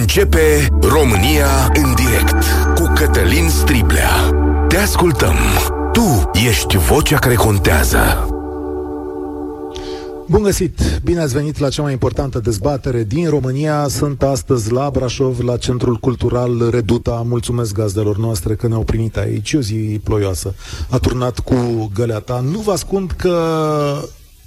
Începe România în direct cu Cătălin Striblea. Te ascultăm. Tu ești vocea care contează. Bun găsit! Bine ați venit la cea mai importantă dezbatere din România. Sunt astăzi la Brașov, la Centrul Cultural Reduta. Mulțumesc gazdelor noastre că ne-au primit aici. O zi ploioasă. A turnat cu găleata. Nu vă ascund că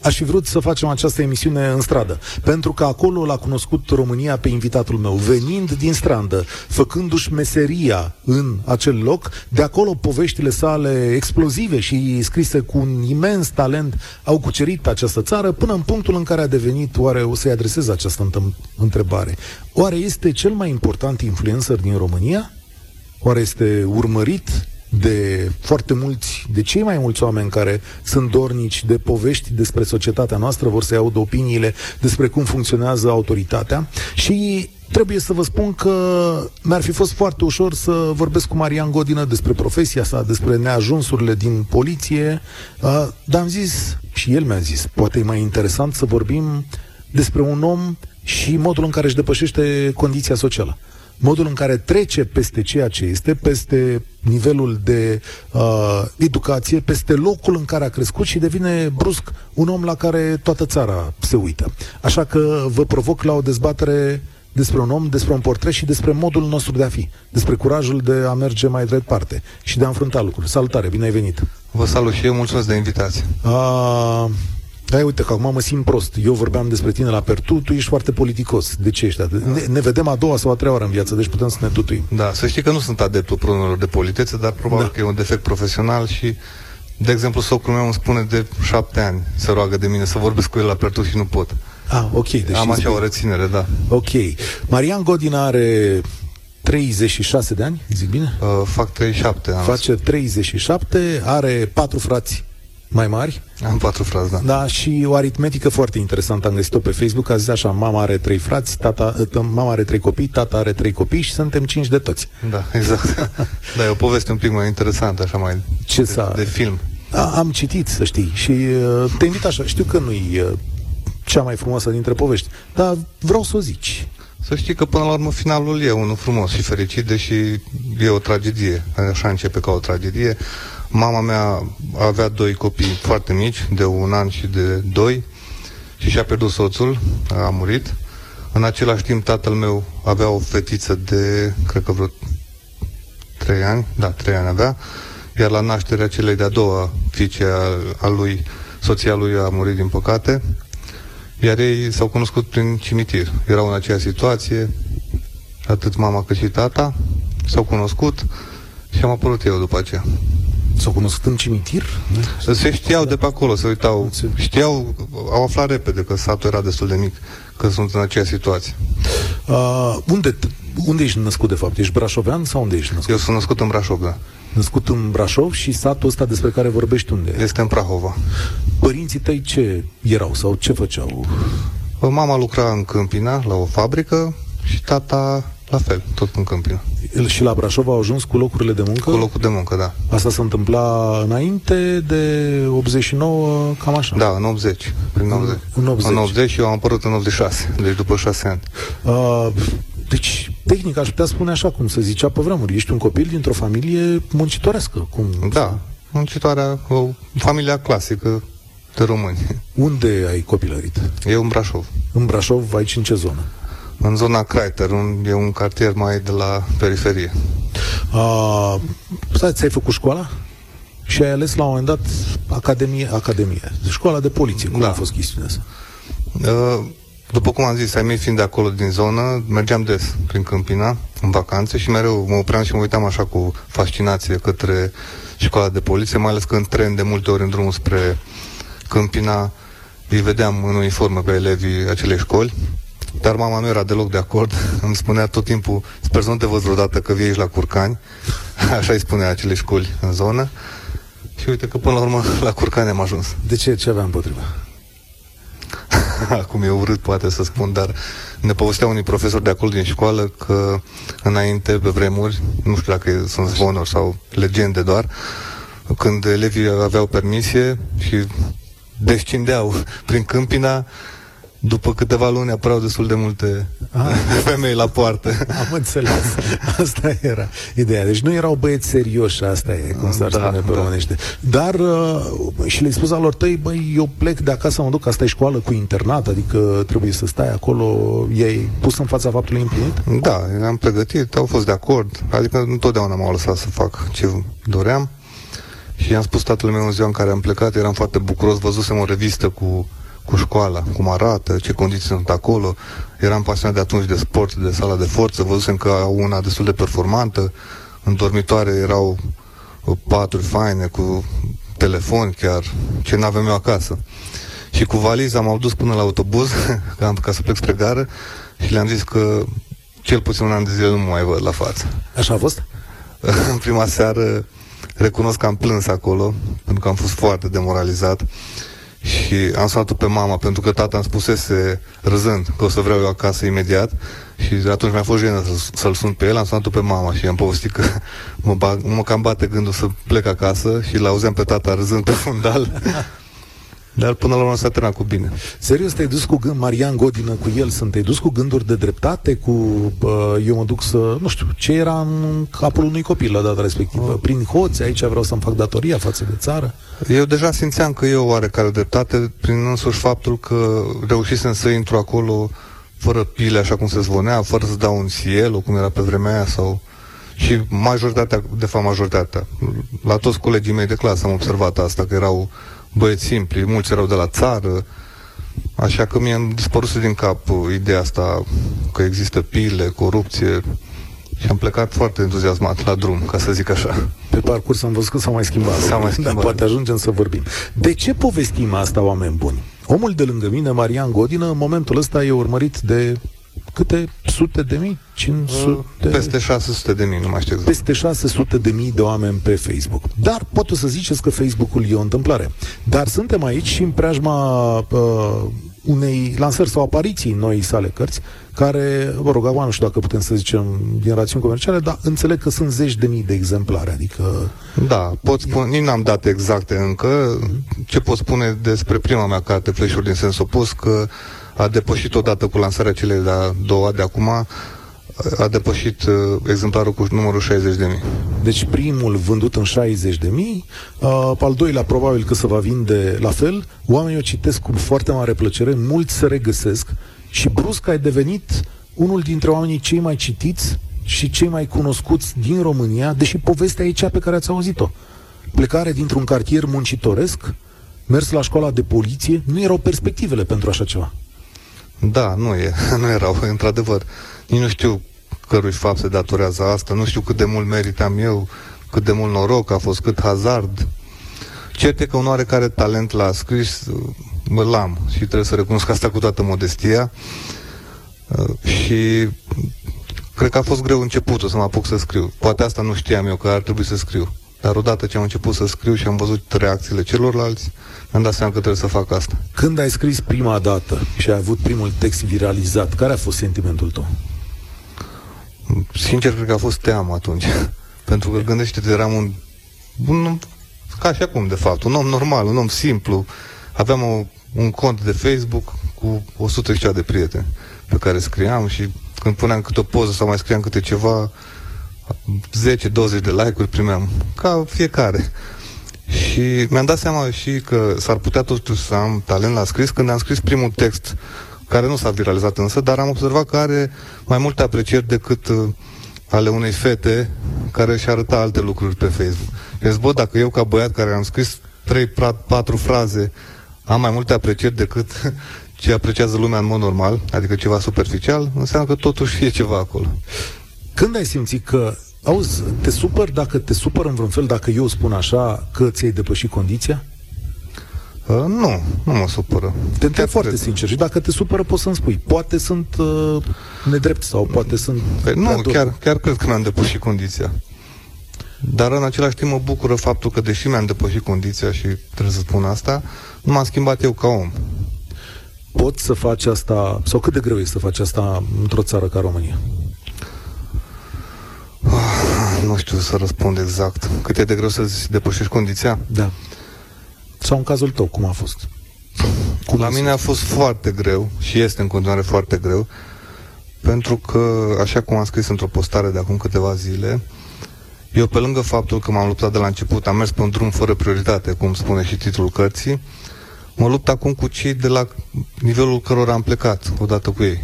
aș fi vrut să facem această emisiune în stradă, pentru că acolo l-a cunoscut România pe invitatul meu, venind din strandă, făcându-și meseria în acel loc, de acolo poveștile sale explozive și scrise cu un imens talent au cucerit această țară până în punctul în care a devenit, oare o să-i adresez această întrebare, oare este cel mai important influencer din România? Oare este urmărit de foarte mulți, de cei mai mulți oameni care sunt dornici de povești despre societatea noastră, vor să audă opiniile despre cum funcționează autoritatea. Și trebuie să vă spun că mi-ar fi fost foarte ușor să vorbesc cu Marian Godină despre profesia sa, despre neajunsurile din poliție, dar am zis, și el mi-a zis, poate e mai interesant să vorbim despre un om și modul în care își depășește condiția socială modul în care trece peste ceea ce este, peste nivelul de uh, educație, peste locul în care a crescut și devine brusc un om la care toată țara se uită. Așa că vă provoc la o dezbatere despre un om, despre un portret și despre modul nostru de a fi, despre curajul de a merge mai departe și de a înfrunta lucruri. Salutare, bine ai venit! Vă salut și eu, mulțumesc de invitație! Uh, da, uite că acum mă simt prost. Eu vorbeam despre tine la Pertu, tu ești foarte politicos. De ce ești atât? Da. Ne, ne vedem a doua sau a treia oară în viață, deci putem să ne tutuim. Da, să știi că nu sunt adeptul prunelor de politețe, dar probabil da. că e un defect profesional și de exemplu, socrul meu îmi spune de șapte ani să roagă de mine să vorbesc cu el la Pertu și nu pot. Ah, ok. Deci Am așa o reținere, da. Ok. Marian Godin are 36 de ani, zic bine? Uh, fac 37 ani. Face 37, are patru frați mai mari. Am patru frați, da. Da, și o aritmetică foarte interesantă am găsit-o pe Facebook, a zis așa, mama are trei frați, tata, mama are trei copii, tata are trei copii și suntem cinci de toți. Da, exact. da, e o poveste un pic mai interesantă, așa mai Ce de, s-a... de film. A, am citit, să știi, și uh, te invit așa, știu că nu-i uh, cea mai frumoasă dintre povești, dar vreau să o zici. Să știi că până la urmă finalul e unul frumos și fericit, deși e o tragedie. Așa începe ca o tragedie. Mama mea avea doi copii foarte mici, de un an și de doi, și și-a pierdut soțul, a murit. În același timp, tatăl meu avea o fetiță de, cred că vreo trei ani, da, trei ani avea, iar la nașterea celei de-a doua fiice a, a lui, soția lui a murit din păcate, iar ei s-au cunoscut prin cimitir. Erau în aceeași situație, atât mama cât și tata, s-au cunoscut și am apărut eu după aceea. S-au cunoscut în cimitir? Se știau de pe acolo, se uitau. Știau, au aflat repede că satul era destul de mic, că sunt în aceeași situație. Uh, unde, unde ești născut, de fapt? Ești brașovean sau unde ești născut? Eu sunt născut în Brașov, da. Născut în Brașov și satul ăsta despre care vorbești unde? Este în Prahova. Părinții tăi ce erau sau ce făceau? Mama lucra în Câmpina, la o fabrică, și tata la fel, tot în Câmpina. El și la Brașov au ajuns cu locurile de muncă? Cu locul de muncă, da. Asta se întâmpla înainte de 89, cam așa? Da, în 80. Prin 80. În 80. În 80 și eu am apărut în 86, deci după 6 ani. Uh, deci, tehnic, aș putea spune așa, cum se zicea pe vremuri. Ești un copil dintr-o familie muncitorească. Cum da, muncitoarea, o familia clasică de români. Unde ai copilărit? Eu în Brașov. În Brașov, aici în ce zonă? În zona Kreiter, un, e un cartier mai de la periferie. Uh, stai, ți-ai făcut școala? Și ai ales la un moment dat Academie, Academie, școala de poliție. Cum da. a fost chestiunea asta? Uh, după cum am zis, ai mei fiind de acolo din zonă, mergeam des prin Câmpina, în vacanțe și mereu mă opream și mă uitam așa cu fascinație către școala de poliție, mai ales că în tren de multe ori în drumul spre Câmpina îi vedeam în uniformă pe elevii acelei școli dar mama nu era deloc de acord. Îmi spunea tot timpul, sper să nu te văd vreodată că vii aici la Curcani. Așa îi spunea acele școli în zonă. Și uite că până la urmă la Curcani am ajuns. De ce? Ce aveam împotriva? Acum e urât poate să spun, dar ne povestea unii profesori de acolo din școală că înainte, pe vremuri, nu știu dacă sunt zvonuri sau legende doar, când elevii aveau permisie și descindeau prin câmpina, după câteva luni apăreau destul de multe ah. femei la poartă. Am înțeles. Asta era ideea. Deci nu erau băieți serioși, asta e, cum s-ar da, spune pe da. românește. Dar uh, și le-ai spus alor tăi, băi, eu plec de acasă, mă duc, asta e școală cu internat, adică trebuie să stai acolo, ei pus în fața faptului împlinit? Da, am pregătit, au fost de acord, adică întotdeauna m-au lăsat să fac ce doream. Și i-am spus tatălui meu în ziua în care am plecat, eram foarte bucuros, văzusem o revistă cu cu școala, cum arată, ce condiții sunt acolo. Eram pasionat de atunci de sport, de sala de forță, văzusem că au una destul de performantă. În dormitoare erau paturi faine, cu telefon chiar, ce n-aveam eu acasă. Și cu valiza m-au dus până la autobuz, ca, ca să plec spre gară, și le-am zis că cel puțin un an de zile nu mă mai văd la față. Așa a fost? în prima seară recunosc că am plâns acolo, pentru că am fost foarte demoralizat și am sunat pe mama pentru că tata îmi spusese râzând că o să vreau eu acasă imediat și atunci mi-a fost jenă să-l sun pe el, am sunat pe mama și am povestit că mă, bag, mă cam bate gândul să plec acasă și l-auzeam pe tata râzând pe fundal Dar până la urmă s-a terminat cu bine. Serios, te-ai dus cu gând, Marian Godină cu el, sunt te-ai dus cu gânduri de dreptate, cu uh, eu mă duc să, nu știu, ce era în capul unui copil la data respectivă? Uh. Prin hoți, aici vreau să-mi fac datoria față de țară? Eu deja simțeam că eu oarecare dreptate prin însuși faptul că reușisem să intru acolo fără pile, așa cum se zvonea, fără să dau un cielo, cum era pe vremea aia, sau... Și majoritatea, de fapt majoritatea, la toți colegii mei de clasă am observat asta, că erau băieți simpli, mulți erau de la țară, așa că mi-a dispărut din cap ideea asta că există pile, corupție și am plecat foarte entuziasmat la drum, ca să zic așa. Pe parcurs am văzut că s-a mai schimbat. S-a mai schimbat. Dar poate ajungem să vorbim. De ce povestim asta, oameni buni? Omul de lângă mine, Marian Godină, în momentul ăsta e urmărit de câte sute de mii? 500? Peste 600 de mii, nu mai știu exact. Peste 600 de mii de oameni pe Facebook. Dar pot să ziceți că Facebook-ul e o întâmplare. Dar suntem aici și în preajma uh, unei lansări sau apariții noi sale cărți, care, vă rog, acum nu știu dacă putem să zicem din rațiuni comerciale, dar înțeleg că sunt zeci de mii de exemplare, adică... Da, pot spune, nici n-am date exacte încă. Ce pot spune despre prima mea carte, Flash-uri din sens opus, că a depășit odată cu lansarea celei de-a doua de acum, a depășit uh, exemplarul cu numărul 60 de mii. Deci primul vândut în 60 de mii, uh, al doilea probabil că se va vinde la fel, oamenii o citesc cu foarte mare plăcere, mulți se regăsesc și brusc ai devenit unul dintre oamenii cei mai citiți și cei mai cunoscuți din România, deși povestea e cea pe care ați auzit-o. Plecare dintr-un cartier muncitoresc, mers la școala de poliție, nu erau perspectivele pentru așa ceva. Da, nu e, nu erau, într-adevăr. Nici nu știu cărui fapt se datorează asta, nu știu cât de mult meritam eu, cât de mult noroc a fost, cât hazard. Cert e că un oarecare talent l-a scris, mă l-am și trebuie să recunosc asta cu toată modestia. Uh, și cred că a fost greu începutul să mă apuc să scriu. Poate asta nu știam eu că ar trebui să scriu. Dar odată ce am început să scriu și am văzut reacțiile celorlalți, mi-am dat seama că trebuie să fac asta. Când ai scris prima dată și ai avut primul text viralizat, care a fost sentimentul tău? Sincer, cred că a fost teamă atunci. Pentru că gândește-te, eram un, un ca și acum, de fapt, un om normal, un om simplu. Aveam o, un cont de Facebook cu 100 și de prieteni pe care scriam și când puneam câte o poză sau mai scriam câte ceva, 10-20 de like-uri primeam, ca fiecare. Și mi-am dat seama și că s-ar putea totuși să am talent la scris când am scris primul text, care nu s-a viralizat însă, dar am observat că are mai multe aprecieri decât uh, ale unei fete care își arăta alte lucruri pe Facebook. Deci, bă, dacă eu ca băiat care am scris 3-4 fraze am mai multe aprecieri decât ce apreciază lumea în mod normal, adică ceva superficial, înseamnă că totuși e ceva acolo. Când ai simțit că Auzi, te supăr dacă te supăr în vreun fel dacă eu spun așa că ți-ai depășit condiția? Uh, nu, nu mă supără. Te întreb foarte cred. sincer și dacă te supără poți să-mi spui. Poate sunt uh, nedrept sau poate sunt... Păi, nu, chiar, chiar cred că mi-am depășit condiția. Dar în același timp mă bucură faptul că deși mi-am depășit condiția și trebuie să spun asta, nu m-am schimbat eu ca om. Poți să faci asta, sau cât de greu e să faci asta într-o țară ca România? Nu știu să răspund exact. Cât e de greu să depășești condiția? Da. Sau în cazul tău, cum a fost? Cum Cum la mine a fost foarte greu și este în continuare foarte greu, pentru că, așa cum am scris într-o postare de acum câteva zile, eu pe lângă faptul că m-am luptat de la început, am mers pe un drum fără prioritate, cum spune și titlul cărții, mă lupt acum cu cei de la nivelul cărora am plecat odată cu ei,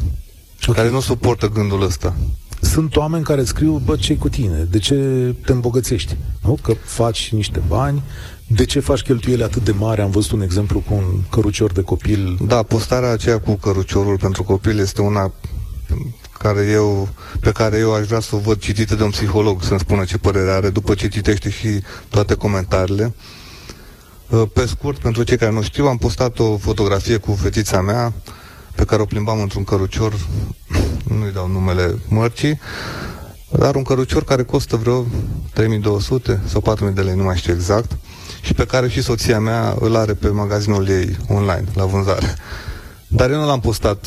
okay. care nu suportă gândul ăsta. Sunt oameni care scriu, bă, ce cu tine? De ce te îmbogățești? Nu? Că faci niște bani, de ce faci cheltuieli atât de mari? Am văzut un exemplu cu un cărucior de copil. Da, postarea aceea cu căruciorul pentru copil este una care eu, pe care eu aș vrea să o văd citită de un psiholog, să-mi spună ce părere are, după ce citește și toate comentariile. Uh, pe scurt, pentru cei care nu știu, am postat o fotografie cu fetița mea, pe care o plimbam într-un cărucior, nu-i dau numele mărcii, dar un cărucior care costă vreo 3200 sau 4000 de lei, nu mai știu exact, și pe care și soția mea îl are pe magazinul ei online, la vânzare. Dar eu nu l-am postat,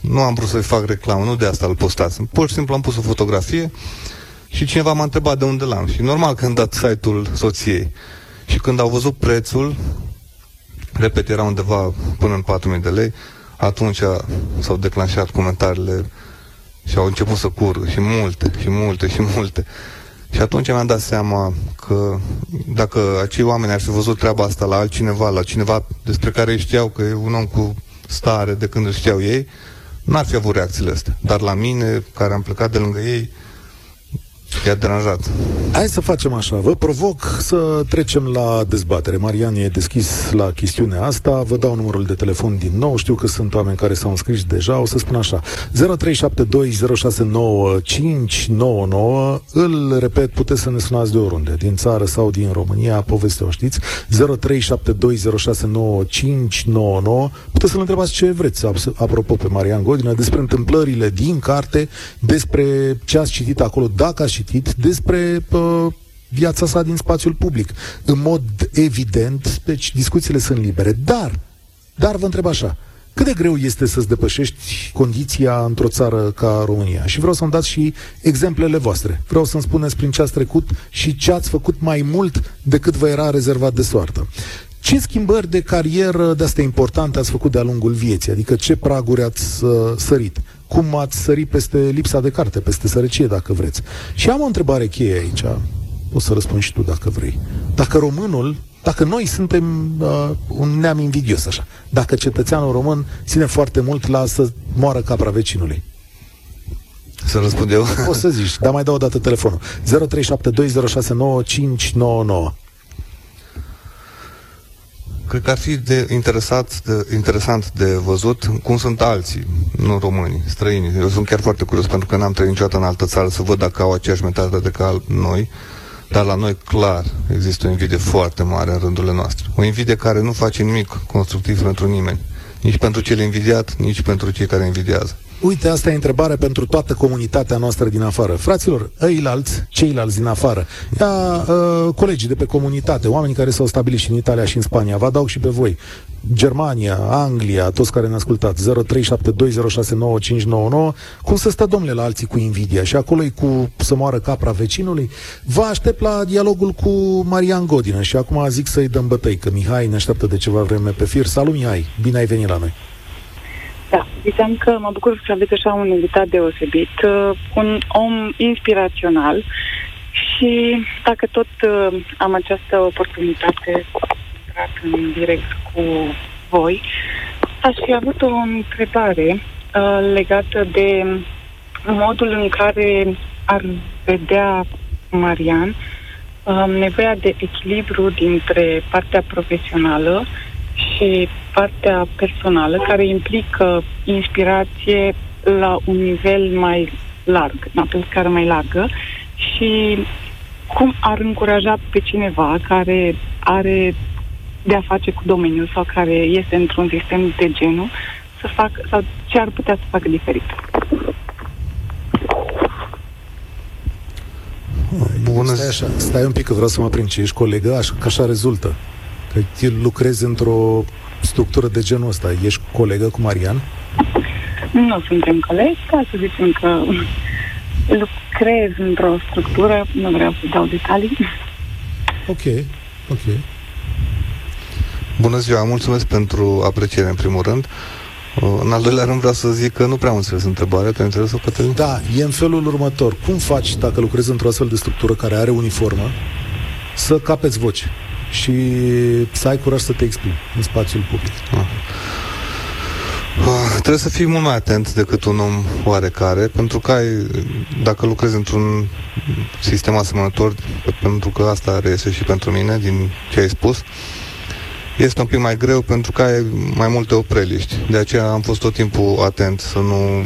nu am vrut să-i fac reclamă, nu de asta îl postați. Pur și simplu am pus o fotografie și cineva m-a întrebat de unde l-am. Și normal că am dat site-ul soției. Și când au văzut prețul, repet, era undeva până în 4.000 de lei, atunci s-au declanșat comentariile și au început să curgă și multe, și multe, și multe. Și atunci mi-am dat seama că dacă acei oameni ar fi văzut treaba asta la altcineva, la cineva despre care știau că e un om cu stare de când îl știau ei, n-ar fi avut reacțiile astea. Dar la mine, care am plecat de lângă ei, I-a deranjat. Hai să facem așa. Vă provoc să trecem la dezbatere. Marian e deschis la chestiunea asta. Vă dau numărul de telefon din nou. Știu că sunt oameni care s-au înscris deja. O să spun așa. 0372069599. Îl repet, puteți să ne sunați de oriunde. Din țară sau din România. Povestea o știți. 0372069599. Puteți să-l întrebați ce vreți. Apropo pe Marian Godină. Despre întâmplările din carte. Despre ce ați citit acolo. Dacă ați citit despre uh, viața sa din spațiul public. În mod evident, deci discuțiile sunt libere. Dar, dar vă întreb așa, cât de greu este să-ți depășești condiția într-o țară ca România? Și vreau să-mi dați și exemplele voastre. Vreau să-mi spuneți prin ce ați trecut și ce ați făcut mai mult decât vă era rezervat de soartă. Ce schimbări de carieră de astea importante ați făcut de-a lungul vieții? Adică ce praguri ați uh, sărit? Cum ați sărit peste lipsa de carte, peste sărăcie, dacă vreți. Și am o întrebare cheie aici, o să răspund și tu dacă vrei. Dacă românul, dacă noi suntem uh, un neam invidios așa, dacă cetățeanul român ține foarte mult la să moară capra vecinului, să răspund eu? O să zici, dar mai dau o dată telefonul. 0372069599. Cred că ar fi de interesat, de, interesant de văzut cum sunt alții, nu românii, străini. Eu sunt chiar foarte curios pentru că n-am trăit niciodată în altă țară să văd dacă au aceeași mentalitate ca noi, dar la noi clar există o invidie foarte mare în rândurile noastre. O invidie care nu face nimic constructiv pentru nimeni. Nici pentru cel invidiat, nici pentru cei care invidiază. Uite, asta e întrebare pentru toată comunitatea noastră din afară. Fraților, ăilalți, ceilalți din afară, ia uh, colegii de pe comunitate, oamenii care s-au stabilit și în Italia și în Spania, vă adaug și pe voi. Germania, Anglia, toți care ne ascultați, 0372069599, cum să stă, domnule, la alții cu invidia și acolo e cu să moară capra vecinului? Vă aștept la dialogul cu Marian Godină și acum zic să-i dăm bătăi, că Mihai ne așteaptă de ceva vreme pe fir. Salut, Mihai! Bine ai venit la noi! Da, ziceam că mă bucur să aveți așa un invitat deosebit, uh, un om inspirațional și dacă tot uh, am această oportunitate intrat în direct cu voi, aș fi avut o întrebare uh, legată de modul în care ar vedea Marian uh, nevoia de echilibru dintre partea profesională și partea personală, care implică inspirație la un nivel mai larg, la pe scară mai largă și cum ar încuraja pe cineva care are de a face cu domeniul sau care este într-un sistem de genul să facă, sau ce ar putea să facă diferit. Bună. Stai, așa, stai un pic că vreau să mă prind ce ești colegă, așa, că așa rezultă. Că lucrezi într-o structură de genul ăsta. Ești colegă cu Marian? Nu suntem colegi, ca să zicem că lucrez într-o structură, nu vreau să dau detalii. Ok, ok. Bună ziua, mulțumesc pentru apreciere în primul rând. Uh, în al doilea rând vreau să zic că nu prea am înțeles întrebarea, te înțeles-o, Cătălin? Da, e în felul următor. Cum faci dacă lucrezi într-o astfel de structură care are uniformă să capeți voce și să ai curaj să te exprimi în spațiul public? Ah. Uh, trebuie să fii mult mai atent decât un om oarecare, pentru că ai, dacă lucrezi într-un sistem asemănător, pentru că asta reiese și pentru mine din ce ai spus, este un pic mai greu pentru că ai mai multe opreliști. De aceea am fost tot timpul atent să nu,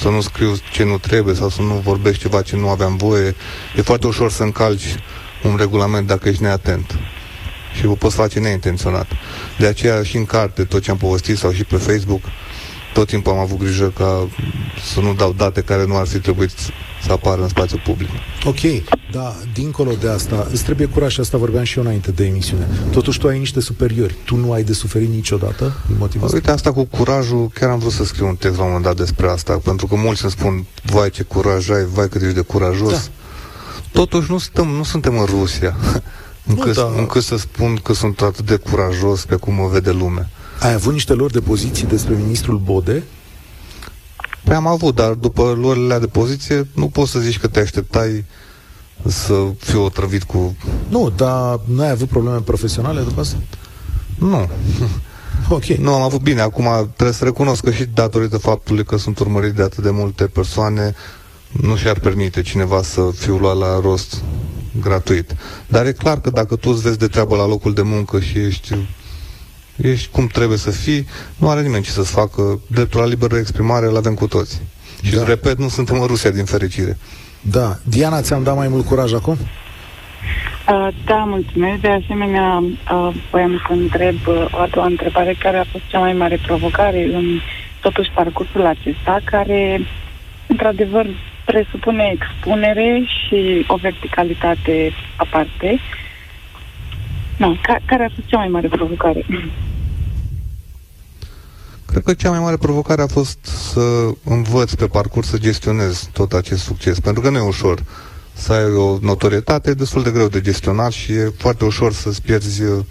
să nu scriu ce nu trebuie sau să nu vorbești ceva ce nu aveam voie. E foarte ușor să încalci un regulament dacă ești neatent și o poți face neintenționat. De aceea și în carte, tot ce am povestit sau și pe Facebook, tot timpul am avut grijă ca să nu dau date care nu ar fi trebuit să apară în spațiu public. Ok, da, dincolo de asta, îți trebuie curaj și asta vorbeam și eu înainte de emisiune. Totuși tu ai niște superiori, tu nu ai de suferit niciodată din motivul ăsta? Uite, asta cu curajul, chiar am vrut să scriu un text la un moment dat despre asta, pentru că mulți îmi spun, vai ce curaj ai, vai cât ești de curajos. Da. Totuși nu, stăm, nu suntem în Rusia, încât, nu, da. încât să spun că sunt atât de curajos pe cum mă vede lumea. Ai avut niște lor de poziții despre ministrul Bode? Păi am avut, dar după luările de poziție nu poți să zici că te așteptai să fiu otrăvit cu... Nu, dar nu ai avut probleme profesionale după asta? Nu. Ok. Nu, am avut bine. Acum trebuie să recunosc că și datorită faptului că sunt urmărit de atât de multe persoane, nu și-ar permite cineva să fiu luat la rost gratuit. Dar e clar că dacă tu îți vezi de treabă la locul de muncă și ești ești cum trebuie să fii, nu are nimeni ce să-ți facă. Dreptul la liberă exprimare îl avem cu toți. Și, da. repet, nu suntem în Rusia, din fericire. Da. Diana, ți-am dat mai mult curaj acum? Uh, da, mulțumesc. De asemenea, uh, voiam să întreb uh, o a doua întrebare, care a fost cea mai mare provocare în totuși parcursul acesta, care, într-adevăr, presupune expunere și o verticalitate aparte. Da, ca, care a fost cea mai mare provocare? Cred că cea mai mare provocare a fost să învăț pe parcurs să gestionez tot acest succes, pentru că nu e ușor să ai o notorietate, e destul de greu de gestionat și e foarte ușor să-ți pierzi uh,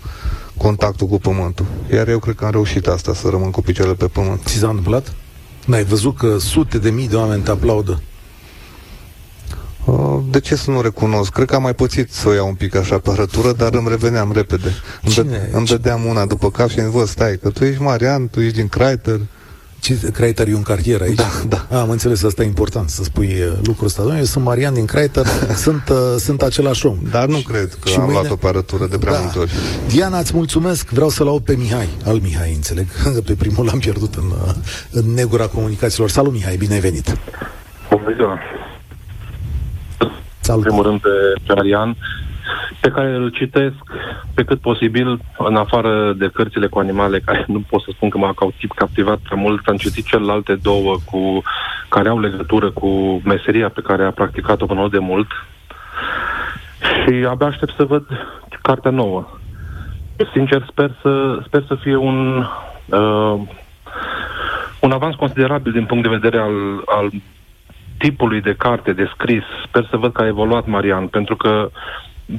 contactul cu pământul. Iar eu cred că am reușit asta, să rămân cu picioarele pe pământ. Ți s-a întâmplat? N-ai văzut că sute de mii de oameni te aplaudă? Uh, de ce să nu recunosc? Cred că am mai pățit să o iau un pic așa pe arătură, dar îmi reveneam repede. Cine? Îmi, dă, îmi dădeam una după cap și îmi văd, stai, că tu ești Marian, tu ești din Craiter. Ce, Craiter e un cartier aici? Da, da. A, am înțeles, asta e important să spui uh, lucrul ăsta. Eu sunt Marian din Craiter, sunt, uh, sunt același om. Dar nu cred că și am mâine... luat-o pe arătură de prea da. multe ori. Diana, îți mulțumesc, vreau să-l aud pe Mihai, al Mihai, înțeleg, pe primul l-am pierdut în, uh, în negura comunicațiilor. Salut, Mihai, bine ai venit! Bună ziua! Salut. În primul rând pe, pe Arian, pe care îl citesc pe cât posibil, în afară de cărțile cu animale, care nu pot să spun că m-au captivat prea mult, am citit celelalte două cu, care au legătură cu meseria pe care a practicat-o până de mult și abia aștept să văd cartea nouă. Sincer, sper să, sper să fie un, uh, un avans considerabil din punct de vedere al, al tipului de carte de scris. Sper să văd că a evoluat Marian, pentru că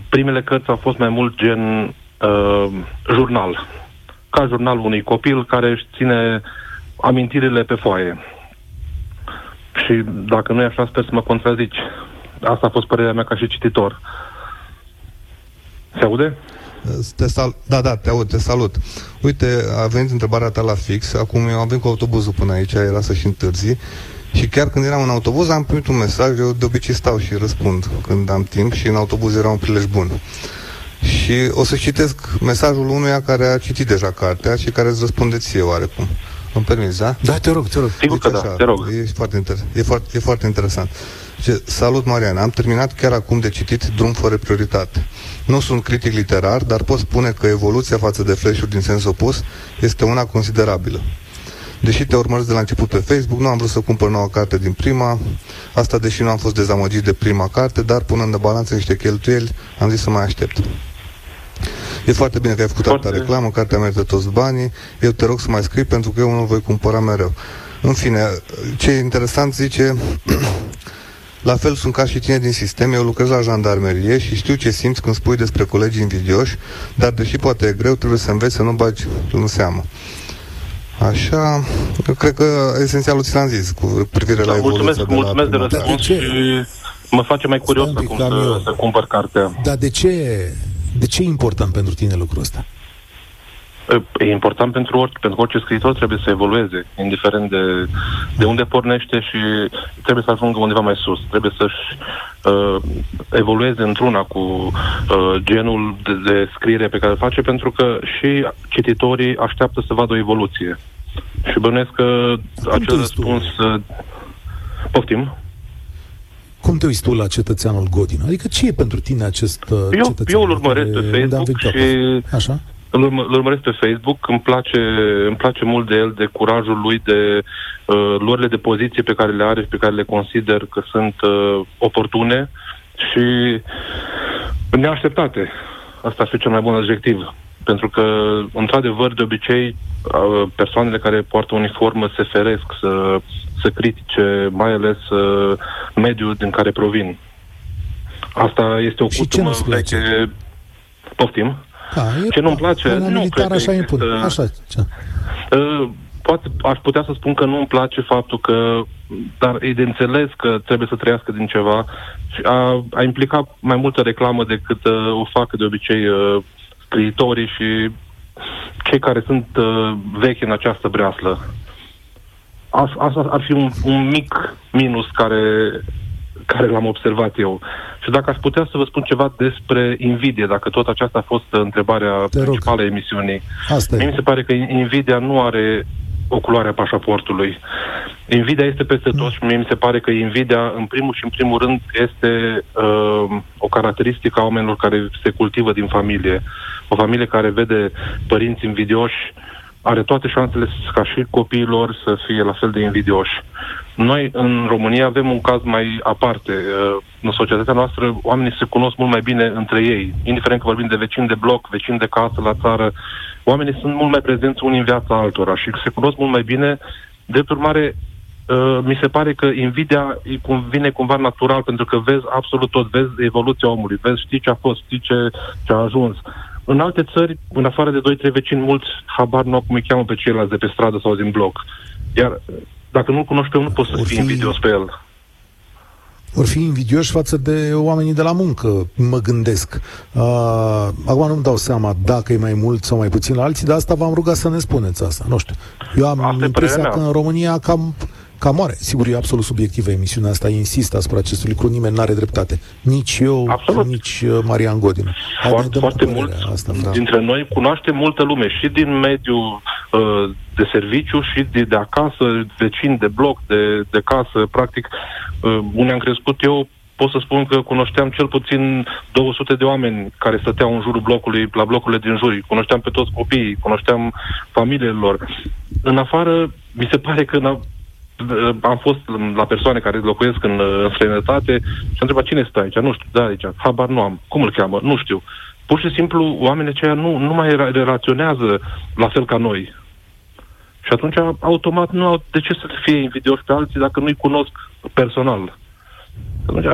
primele cărți au fost mai mult gen uh, jurnal. Ca jurnalul unui copil care își ține amintirile pe foaie. Și dacă nu e așa, sper să mă contrazici. Asta a fost părerea mea ca și cititor. Se aude? Te sal- da, da, te aud, te salut. Uite, a venit întrebarea ta la fix. Acum eu am venit cu autobuzul până aici, era să și întârzi. Și chiar când eram în autobuz am primit un mesaj, eu de obicei stau și răspund când am timp și în autobuz era un prilej bun. Și o să citesc mesajul unuia care a citit deja cartea și care îți răspunde ție oarecum. Îmi permis, da? Da, te rog, te rog. Sigur că da, te rog. E foarte, inter- e foarte, e foarte interesant. Ce, salut, Marian. Am terminat chiar acum de citit Drum fără prioritate. Nu sunt critic literar, dar pot spune că evoluția față de flash din sens opus este una considerabilă. Deși te urmăresc de la început pe Facebook, nu am vrut să cumpăr noua carte din prima, asta deși nu am fost dezamăgit de prima carte, dar punând în balanță niște cheltuieli, am zis să mai aștept. E foarte bine că ai făcut atâta reclamă, cartea merită toți banii, eu te rog să mai scrii pentru că eu nu voi cumpăra mereu. În fine, ce e interesant zice, La fel sunt ca și tine din sistem, eu lucrez la jandarmerie și știu ce simți când spui despre colegii invidioși, dar deși poate e greu, trebuie să înveți să nu bagi în seamă. Așa, eu cred că esențialul ți l-am zis cu privire Da, la evoluția mulțumesc, de la mulțumesc de prima- răspuns de și ce? mă face mai curios Stai un pic, acum am eu. să, să cumpăr cartea. Dar de ce, de ce e important pentru tine lucrul ăsta? E important pentru orice, pentru că orice scriitor trebuie să evolueze, indiferent de, de unde pornește și trebuie să ajungă undeva mai sus. Trebuie să-și uh, evolueze într-una cu uh, genul de, de scriere pe care îl face, pentru că și cititorii așteaptă să vadă o evoluție. Și bănuiesc că te acel uiți tu? răspuns... Uh, poftim? Cum te uiți tu la cetățeanul Godin? Adică ce e pentru tine acest uh, Eu- cetățean? eu îl urmăresc care- pe unde am Facebook venit și- acum? Așa? Îl, urmă, îl urmăresc pe Facebook, îmi place, îmi place mult de el, de curajul lui, de uh, luările de poziție pe care le are și pe care le consider că sunt uh, oportune și neașteptate. Asta ar fi cel mai bun adjectiv. Pentru că, într-adevăr, de obicei, uh, persoanele care poartă uniformă se feresc să, să critique, mai ales uh, mediul din care provin. Asta este o Și ce custumă nu-ți place? veche. Poftim? Da, e, Ce nu-mi place? Armea Nu militară cred că așa impune. există- Așa, ce? Uh, poate aș putea să spun că nu îmi place faptul că, dar e de înțeles că trebuie să trăiască din ceva și a, a implicat mai multă reclamă decât uh, o fac de obicei uh, scriitorii și cei care sunt uh, vechi în această breaslă. As- Asta ar fi un, un mic minus care, care l-am observat eu. Și dacă aș putea să vă spun ceva despre invidie, dacă tot aceasta a fost întrebarea rog. principală a emisiunii. Asta Mie mi e. se pare că Nvidia nu are o culoare a pașaportului. Nvidia este peste tot și mie mi se pare că Nvidia, în primul și în primul rând, este uh, o caracteristică a oamenilor care se cultivă din familie. O familie care vede părinți invidioși are toate șansele ca și copiilor să fie la fel de invidioși. Noi, în România, avem un caz mai aparte. Uh, În societatea noastră, oamenii se cunosc mult mai bine între ei, indiferent că vorbim de vecini de bloc, vecini de casă, la țară. Oamenii sunt mult mai prezenți unii în viața altora și se cunosc mult mai bine. De urmare, uh, mi se pare că invidia îi cum- vine cumva natural, pentru că vezi absolut tot, vezi evoluția omului, vezi, știi ce a fost, știi ce, ce a ajuns. În alte țări, în afară de 2-3 vecini, mulți habar nu au cum îi cheamă pe ceilalți de pe stradă sau din bloc. Iar uh, dacă nu-l cunoști pe unul, nu poți să Or fii fi- invidios pe el. Vor fi invidioși față de oamenii de la muncă, mă gândesc. Uh, acum nu-mi dau seama dacă e mai mult sau mai puțin la alții, dar asta v-am rugat să ne spuneți asta. Nu știu. Eu am Asta e impresia părerea că mea. în România cam, cam moare. Sigur, e absolut subiectivă emisiunea asta, insist asupra acestui lucru, nimeni nu are dreptate. Nici eu, Absolut. nici uh, Marian Godin. Hai, ne Foarte, dăm foarte cu mult părerea asta. Da. dintre noi cunoaște multă lume și din mediul uh, de serviciu și de, de acasă, vecini de bloc, de, de casă, practic, uh, unde am crescut eu, pot să spun că cunoșteam cel puțin 200 de oameni care stăteau în jurul blocului, la blocurile din jur. Cunoșteam pe toți copiii, cunoșteam familiile lor. În afară, mi se pare că n-a- uh, am fost la persoane care locuiesc în, uh, în străinătate și am întrebat cine stă aici, nu știu, da aici, habar nu am, cum îl cheamă, nu știu. Pur și simplu oamenii aceia nu, nu mai ra- relaționează la fel ca noi. Și atunci, automat, nu au de ce să fie invidioși pe alții dacă nu-i cunosc personal. Atunci,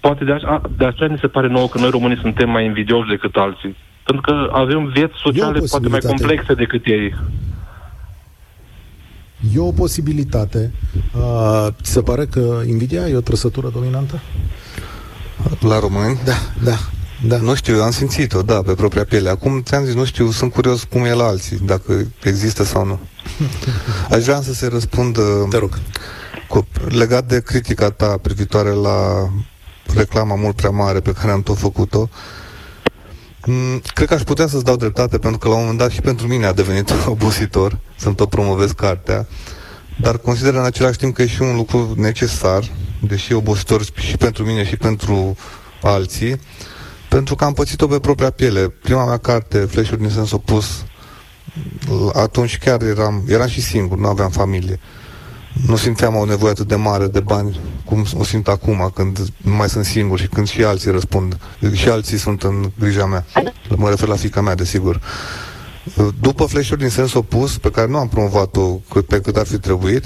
poate de, a, de aceea mi se pare nouă că noi românii suntem mai invidioși decât alții. Pentru că avem vieți sociale poate mai posibilitate. complexe decât ei. E o posibilitate. Uh, ți se pare că invidia e o trăsătură dominantă? La români? Da, da. Da. Nu știu, eu am simțit-o, da, pe propria piele. Acum ți-am zis, nu știu, sunt curios cum e la alții, dacă există sau nu. Aș vrea să se răspundă Te rog. cu, legat de critica ta privitoare la reclama mult prea mare pe care am tot făcut-o. Mm, Cred că aș putea să-ți dau dreptate, pentru că la un moment dat și pentru mine a devenit obositor să-mi tot promovez cartea, dar consider în același timp că e și un lucru necesar, deși obositor și pentru mine și pentru alții, pentru că am pățit-o pe propria piele. Prima mea carte, Flash-uri din sens opus, atunci chiar eram, eram și singur, nu aveam familie. Nu simțeam o nevoie atât de mare de bani cum o simt acum, când nu mai sunt singur și când și alții răspund. Și alții sunt în grija mea. Mă refer la fica mea, desigur. După flash din sens opus, pe care nu am promovat-o cât pe cât ar fi trebuit,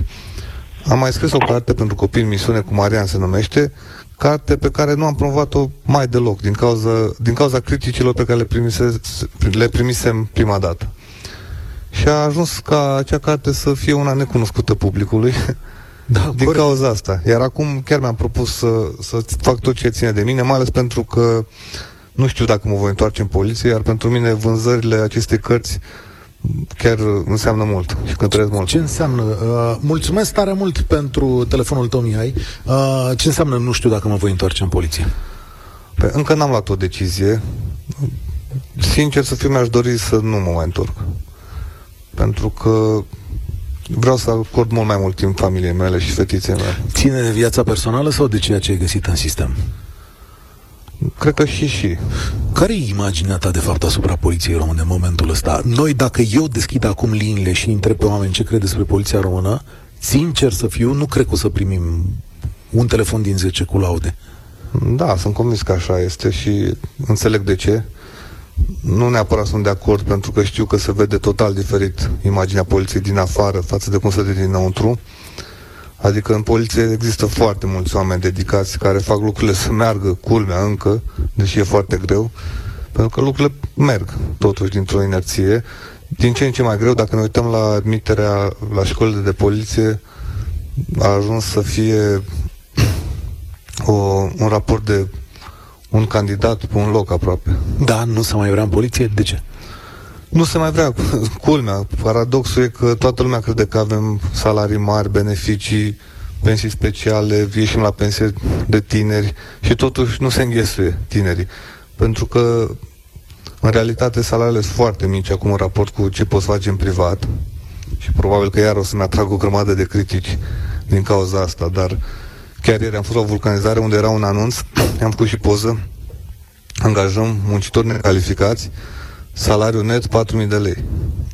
Am mai scris o carte pentru copii în misiune, cu Marian se numește, carte pe care nu am promovat-o mai deloc, din cauza, din cauza criticilor pe care le, primise, le primisem prima dată. Și a ajuns ca acea carte să fie una necunoscută publicului, da, din corect. cauza asta. Iar acum chiar mi-am propus să, să fac tot ce ține de mine, mai ales pentru că nu știu dacă mă voi întoarce în poliție, iar pentru mine vânzările acestei cărți chiar înseamnă mult și cântăresc mult. Ce înseamnă? Uh, mulțumesc tare mult pentru telefonul tău, Mihai. Uh, ce înseamnă nu știu dacă mă voi întoarce în poliție? Păi, încă n-am luat o decizie. Sincer să fiu, mi-aș dori să nu mă mai întorc. Pentru că vreau să acord mult mai mult timp familiei mele și fetiței mele. Ține de viața personală sau de ceea ce ai găsit în sistem? Cred că și și. Care e imaginea ta, de fapt, asupra poliției române în momentul ăsta? Noi, dacă eu deschid acum liniile și întreb pe oameni ce cred despre poliția română, sincer să fiu, nu cred că o să primim un telefon din 10 cu laude. Da, sunt convins că așa este și înțeleg de ce. Nu neapărat sunt de acord, pentru că știu că se vede total diferit imaginea poliției din afară față de cum se vede dinăuntru. Adică în poliție există foarte mulți oameni dedicați care fac lucrurile să meargă culmea încă, deși e foarte greu, pentru că lucrurile merg totuși dintr-o inerție. Din ce în ce mai greu, dacă ne uităm la admiterea la școlile de poliție, a ajuns să fie o, un raport de un candidat pe un loc aproape. Da, nu se mai vrea în poliție? De ce? Nu se mai vrea. Culmea, paradoxul e că toată lumea crede că avem salarii mari, beneficii, pensii speciale, ieșim la pensie de tineri și totuși nu se înghesuie tinerii. Pentru că în realitate salariile sunt foarte mici acum în raport cu ce poți face în privat și probabil că iar o să-mi atrag o grămadă de critici din cauza asta, dar chiar ieri am fost la o vulcanizare unde era un anunț, am făcut și poză, angajăm muncitori necalificați, salariu net 4.000 de lei.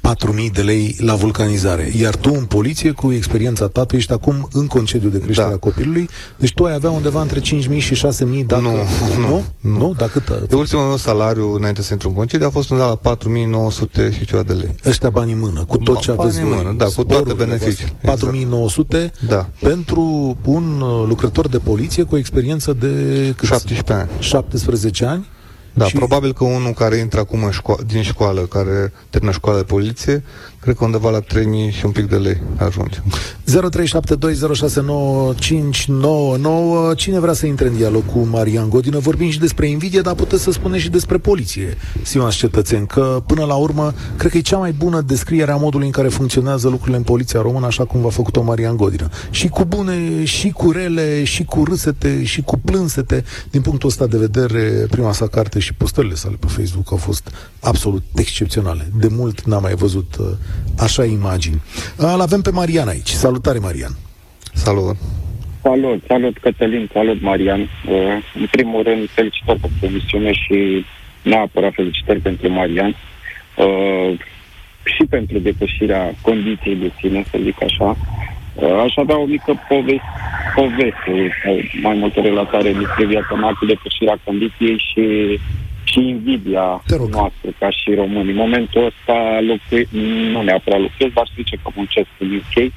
4.000 de lei la vulcanizare. Iar tu în poliție, cu experiența ta, tu ești acum în concediu de creștere da. a copilului, deci tu ai avea undeva între 5.000 și 6.000 dacă... Nu, nu, nu. nu? nu? Dar cât? De ultimul meu salariu, înainte să intru în concediu, a fost undeva la 4.900 și ceva de lei. Ăștia bani în mână, cu tot ce aveți în mână, da, cu toate beneficii. 4.900 da. pentru un uh, lucrător de poliție cu experiență de... 17 ani. 17 ani? Da, și... probabil că unul care intră acum în șco- din școală, care termină școala de poliție, cred că undeva la 3000 și un pic de lei ajunge. 0372069599 Cine vrea să intre în dialog cu Marian Godină? Vorbim și despre invidie, dar puteți să spuneți și despre poliție, stimați cetățeni, că până la urmă, cred că e cea mai bună descriere a modului în care funcționează lucrurile în poliția română, așa cum v-a făcut-o Marian Godină. Și cu bune, și cu rele, și cu râsete, și cu plânsete. Din punctul ăsta de vedere, prima sa carte și postările sale pe Facebook au fost absolut excepționale. De mult n-am mai văzut uh, așa imagini. Îl avem pe Marian aici. Salutare, Marian! Salut! Salut, salut Cătălin, salut Marian. Uh, în primul rând, felicitări pentru emisiune și neapărat felicitări pentru Marian. Uh, și pentru depășirea condiției de sine, să zic așa. Uh, aș avea o mică poveste, poveste mai multă relatare despre viața mea cu depășirea condiției și și invidia noastră ca și români. În momentul ăsta lucrui, nu neapărat lucrez, dar să zice că muncesc în UK.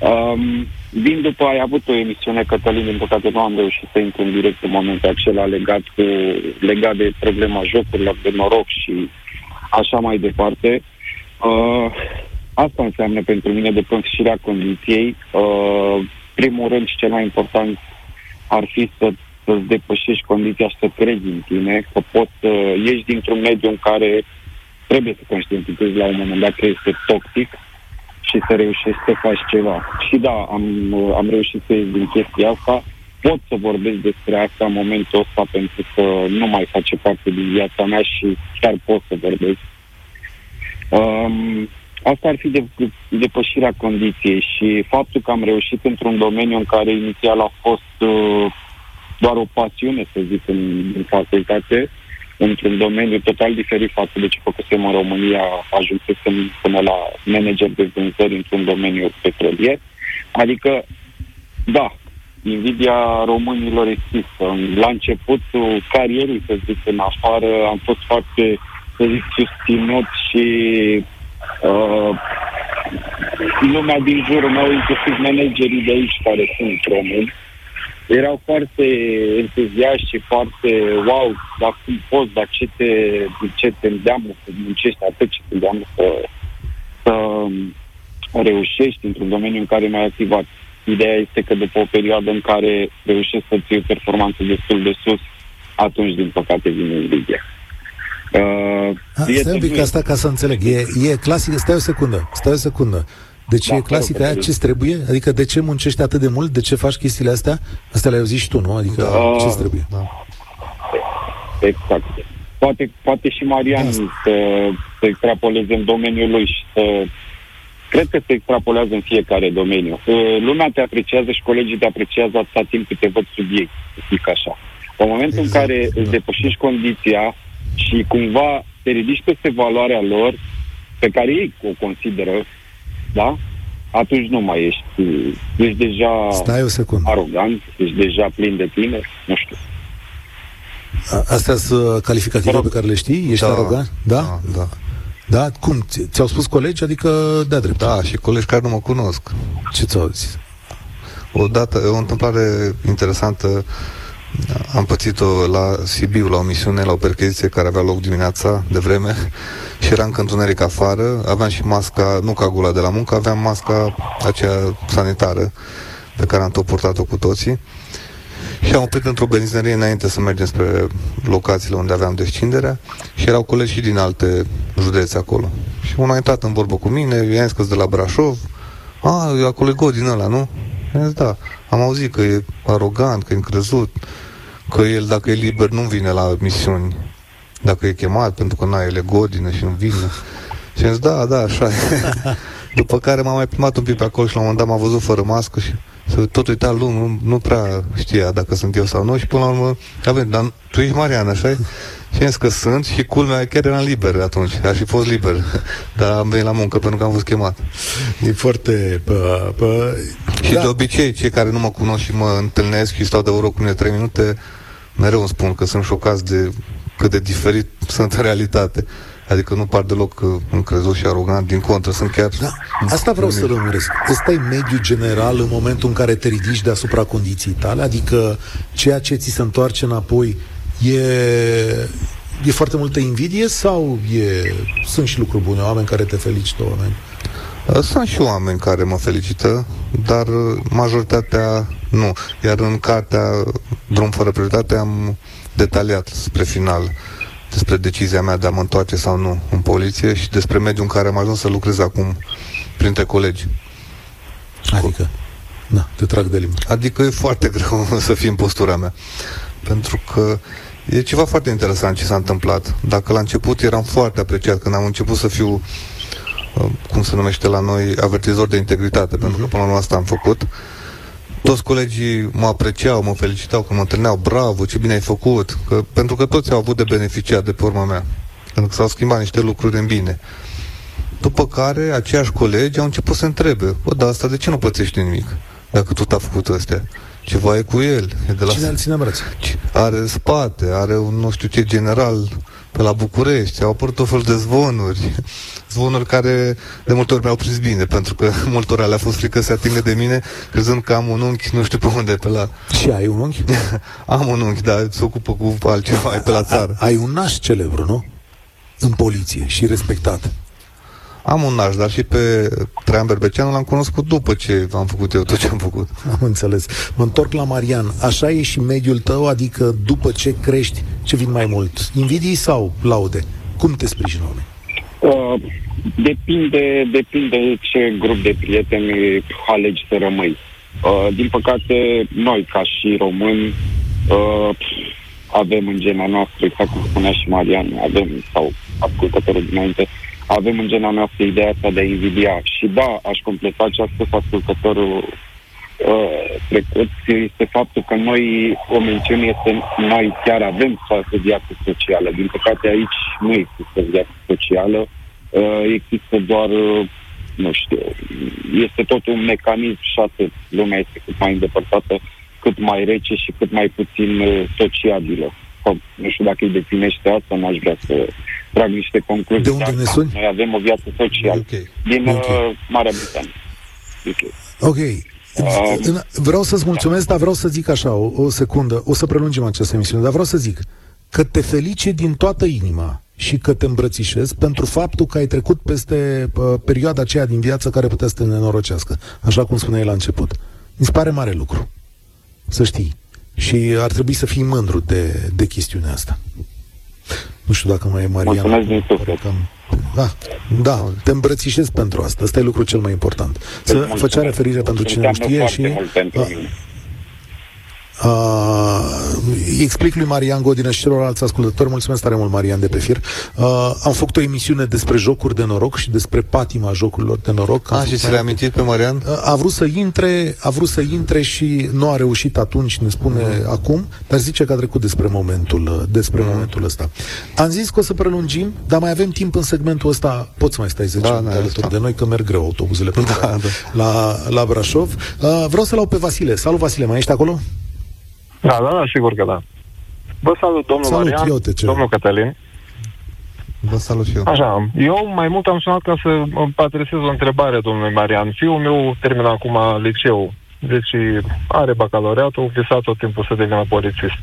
Um, vin după ai avut o emisiune, Cătălin, din păcate nu am reușit să intru în direct în momentul acela legat, cu, legat de problema jocurilor de noroc și așa mai departe. Uh, asta înseamnă pentru mine depășirea condiției. Uh, primul rând și cel mai important ar fi să să-ți depășești condiția și să crezi în tine, că poți să ieși dintr-un mediu în care trebuie să conștientizezi la un moment dat că este toxic și să reușești să faci ceva. Și da, am, am reușit să ies din chestia asta. Pot să vorbesc despre asta în momentul ăsta pentru că nu mai face parte din viața mea și chiar pot să vorbesc. Um, asta ar fi de, depășirea condiției și faptul că am reușit într-un domeniu în care inițial a fost uh, doar o pasiune, să zic, în, în facultate, într-un domeniu total diferit față de ce făcusem în România, ajunsesem până la manager de vânzări într-un domeniu petrolier. Adică, da, invidia românilor există. La începutul carierei, să zic, în afară, am fost foarte, să zic, susținut și uh, lumea din jurul meu, inclusiv managerii de aici care sunt români, erau foarte entuziaști și foarte wow, dar cum poți, dar ce te, ce te îndeamnă să muncești atât, ce te îndeamnă să, să reușești într-un domeniu în care nu ai activat. Ideea este că după o perioadă în care reușești să ții o performanță destul de sus, atunci, din păcate, vine invidia. Uh, A, stai un pic asta ca să înțeleg. E, e clasic, stai o secundă, stai o secundă. Deci da, e clasic aia ce trebuie? Adică de ce muncești atât de mult? De ce faci chestiile astea? Asta le-ai auzit și tu, nu? Adică da, ce trebuie? Da. Exact. Poate, poate și Marian da. să, să extrapoleze în domeniul lui și să Cred că se extrapolează în fiecare domeniu. Lumea te apreciază și colegii te apreciază atâta timp cât te văd subiect, să zic așa. În momentul exact, în care da. îți depășești condiția și cumva te ridici peste valoarea lor, pe care ei o consideră, da? Atunci nu mai ești. Ești deja Stai o secundă. arogant, ești deja plin de tine, nu știu. Astea sunt calificative pe care le știi? Ești da, arogant? Da? Da, da. Da? Cum? Ți-au spus colegi? Adică de drept. Da, și colegi care nu mă cunosc. Ce ți-au zis? O dată, o întâmplare interesantă am pățit-o la Sibiu, la o misiune, la o percheziție care avea loc dimineața de vreme și era încă întuneric afară. Aveam și masca, nu ca gula de la muncă, aveam masca aceea sanitară pe care am tot purtat-o cu toții. Și am oprit într-o benzinărie înainte să mergem spre locațiile unde aveam descinderea și erau colegi și din alte județe acolo. Și unul a intrat în vorbă cu mine, i-am zis că de la Brașov, a, e acolo e God din ăla, nu? I-am zis, da. Am auzit că e arogant, că e încrezut, că el, dacă e liber, nu vine la misiuni. Dacă e chemat, pentru că n-ai ele godină și nu vine. Și am zis, da, da, așa e. După care m-am mai primat un pic pe acolo și la un moment dat m-a văzut fără mască și să tot uita lumea, nu, nu prea știa dacă sunt eu sau nu și până la urmă, avem, dar tu ești Marian, așa și am că sunt și culmea chiar eram liber atunci, aș fi fost liber, dar am venit la muncă pentru că am fost chemat. E foarte... Pă, pă, și da. de obicei, cei care nu mă cunosc și mă întâlnesc și stau de vorbă cu mine trei minute, mereu îmi spun că sunt șocați de cât de diferit sunt în realitate. Adică nu par deloc uh, încrezut și arogant, din contră, sunt chiar... Da, asta vreau să rămuresc. Ăsta e mediul general în momentul în care te ridici deasupra condiției tale, adică ceea ce ți se întoarce înapoi e, e foarte multă invidie sau e, sunt și lucruri bune, oameni care te felicită, oameni? Uh, sunt și oameni care mă felicită, dar uh, majoritatea nu. Iar în cartea Drum fără prioritate am detaliat spre final despre decizia mea de a mă întoarce sau nu în poliție și despre mediul în care am ajuns să lucrez acum printre colegi. Adică? Da, te trag de limbă. Adică e foarte greu să fii în postura mea. Pentru că e ceva foarte interesant ce s-a întâmplat. Dacă la început eram foarte apreciat când am început să fiu uh, cum se numește la noi, avertizor de integritate, mm-hmm. pentru că până la urmă asta am făcut. Uh, toți colegii mă apreciau, mă felicitau că mă întâlneau, bravo, ce bine ai făcut, că, pentru că toți au avut de beneficiat de pe urma mea, pentru că s-au schimbat niște lucruri în bine. După care, aceiași colegi au început să întrebe, bă, dar asta de ce nu pățește nimic, dacă tot a făcut astea? Ceva e cu el. E de la Cine îl ține Are spate, are un nu știu ce general pe la București, au apărut o fel de zvonuri, zvonuri care de multe ori mi-au prins bine, pentru că multe ori le-a fost frică să atingă de mine, crezând că am un unchi, nu știu pe unde, pe la... Și ai un unchi? am un unchi, dar se ocupă cu altceva, e pe la țară. Ai un naș celebru, nu? În poliție și respectat. Am un naș, dar și pe Traian Berbeceanu l-am cunoscut după ce am făcut eu tot ce am făcut. Am înțeles. Mă întorc la Marian. Așa e și mediul tău, adică după ce crești, ce vin mai mult? Invidii sau laude? Cum te sprijină oameni? Uh, depinde, depinde ce grup de prieteni alegi să rămâi. Uh, din păcate, noi, ca și români, uh, avem în gena noastră, exact cum spunea și Marian, avem, sau ascultătorul dinainte, avem în gena noastră ideea asta de a invidia. Și da, aș completa ce a spus ascultătorul uh, trecut, este faptul că noi, o mențiune este, noi chiar avem față viață socială. Din păcate aici nu există viață socială, uh, există doar, uh, nu știu, este tot un mecanism și atât. Lumea este cât mai îndepărtată, cât mai rece și cât mai puțin uh, sociabilă. nu știu dacă îi definește asta, n-aș vrea să trag niște concluzii. De unde ne suni? Noi avem o viață socială. Ok. Din Ok. uh, Marea Britanie. UK. Ok. Um, În- Vreau să-ți mulțumesc, dar vreau să zic așa, o, o secundă, o să prelungim această emisiune, dar vreau să zic că te felicit din toată inima și că te îmbrățișez pentru faptul că ai trecut peste uh, perioada aceea din viață care putea să te nenorocească, așa cum spuneai la început. Mi se pare mare lucru, să știi. Și ar trebui să fii mândru de, de chestiunea asta. Nu știu dacă mai e Mariana. Mulțumesc din suflet. Pare cam- Da, da, te îmbrățișez pentru asta. Asta e lucrul cel mai important. Să Mulțumesc. făcea referire pentru cine nu Înseamnă știe foarte și mult pentru a, mine. Uh, explic lui Marian Godină și celorlalți ascultători, mulțumesc tare mult, Marian, de pe fir. Uh, am făcut o emisiune despre jocuri de noroc și despre patima jocurilor de noroc. Am A, făcut Ah, și ți mai- le-ai amintit pe Marian? Uh, A vrut să intre, a vrut să intre și nu a reușit atunci, ne spune Mhm. acum, dar zice că a trecut despre momentul, uh, despre Mhm. momentul ăsta. Am zis că o să prelungim, dar mai avem timp în segmentul ăsta. Poți să mai stai 10 Da, minute da, alături da. de noi, că merg greu autobuzele pe Da, la, la Brașov. Uh, vreau să-l au pe Vasile. Salut, Vasile, mai ești acolo? Da, da, da, sigur că da. Vă salut, domnul Salut, Marian, eu te cer. domnul Cătălin. Vă salut și eu. Așa, eu mai mult am sunat ca să îmi adresez o întrebare domnului Marian. Fiul meu termină acum liceu, deci are bacalaureatul, visa tot timpul să devină polițist.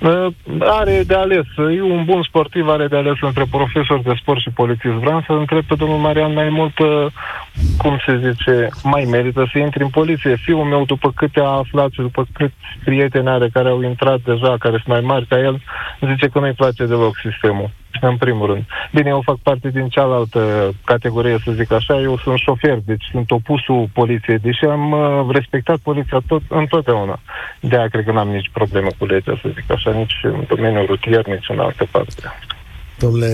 Uh, Are de ales, e un bun sportiv, are de ales între profesor de sport și polițist. Vreau să întreb pe domnul Marian mai mult, uh, cum se zice, mai merită să intri în poliție. Fiul meu, după câte a aflat și după câți prieteni are care au intrat deja, care sunt mai mari ca el, zice că nu-i place deloc sistemul. În primul rând. Bine, eu fac parte din cealaltă categorie, să zic așa. Eu sunt șofer, deci sunt opusul poliției, deși am uh, respectat poliția tot, întotdeauna. De aia cred că n-am nici probleme cu legea, să zic așa, nici în domeniul rutier, nici în altă parte. Domnule,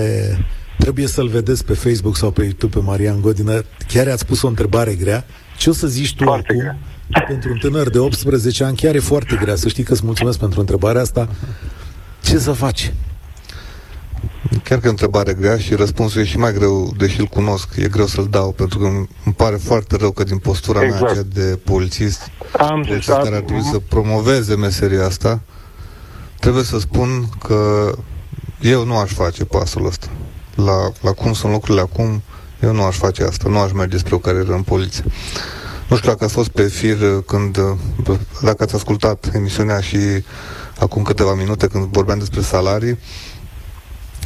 trebuie să-l vedeți pe Facebook sau pe YouTube pe Marian Godină. Chiar i-ați pus o întrebare grea. Ce o să zici tu Foarte acum? grea. Pentru un tânăr de 18 ani chiar e foarte grea. Să știi că îți mulțumesc pentru întrebarea asta. Ce să faci? Chiar că e o întrebare grea și răspunsul e și mai greu, deși îl cunosc, e greu să-l dau, pentru că îmi pare foarte rău că din postura mea Exact. aceea de polițist, Am zis, polițist care ar trebui să promoveze meseria asta, trebuie să spun că eu nu aș face pasul ăsta. La, la cum sunt lucrurile acum, eu nu aș face asta, nu aș merge spre o carieră în poliție. Nu știu dacă ați fost pe fir când, dacă ați ascultat emisiunea și acum câteva minute când vorbeam despre salarii,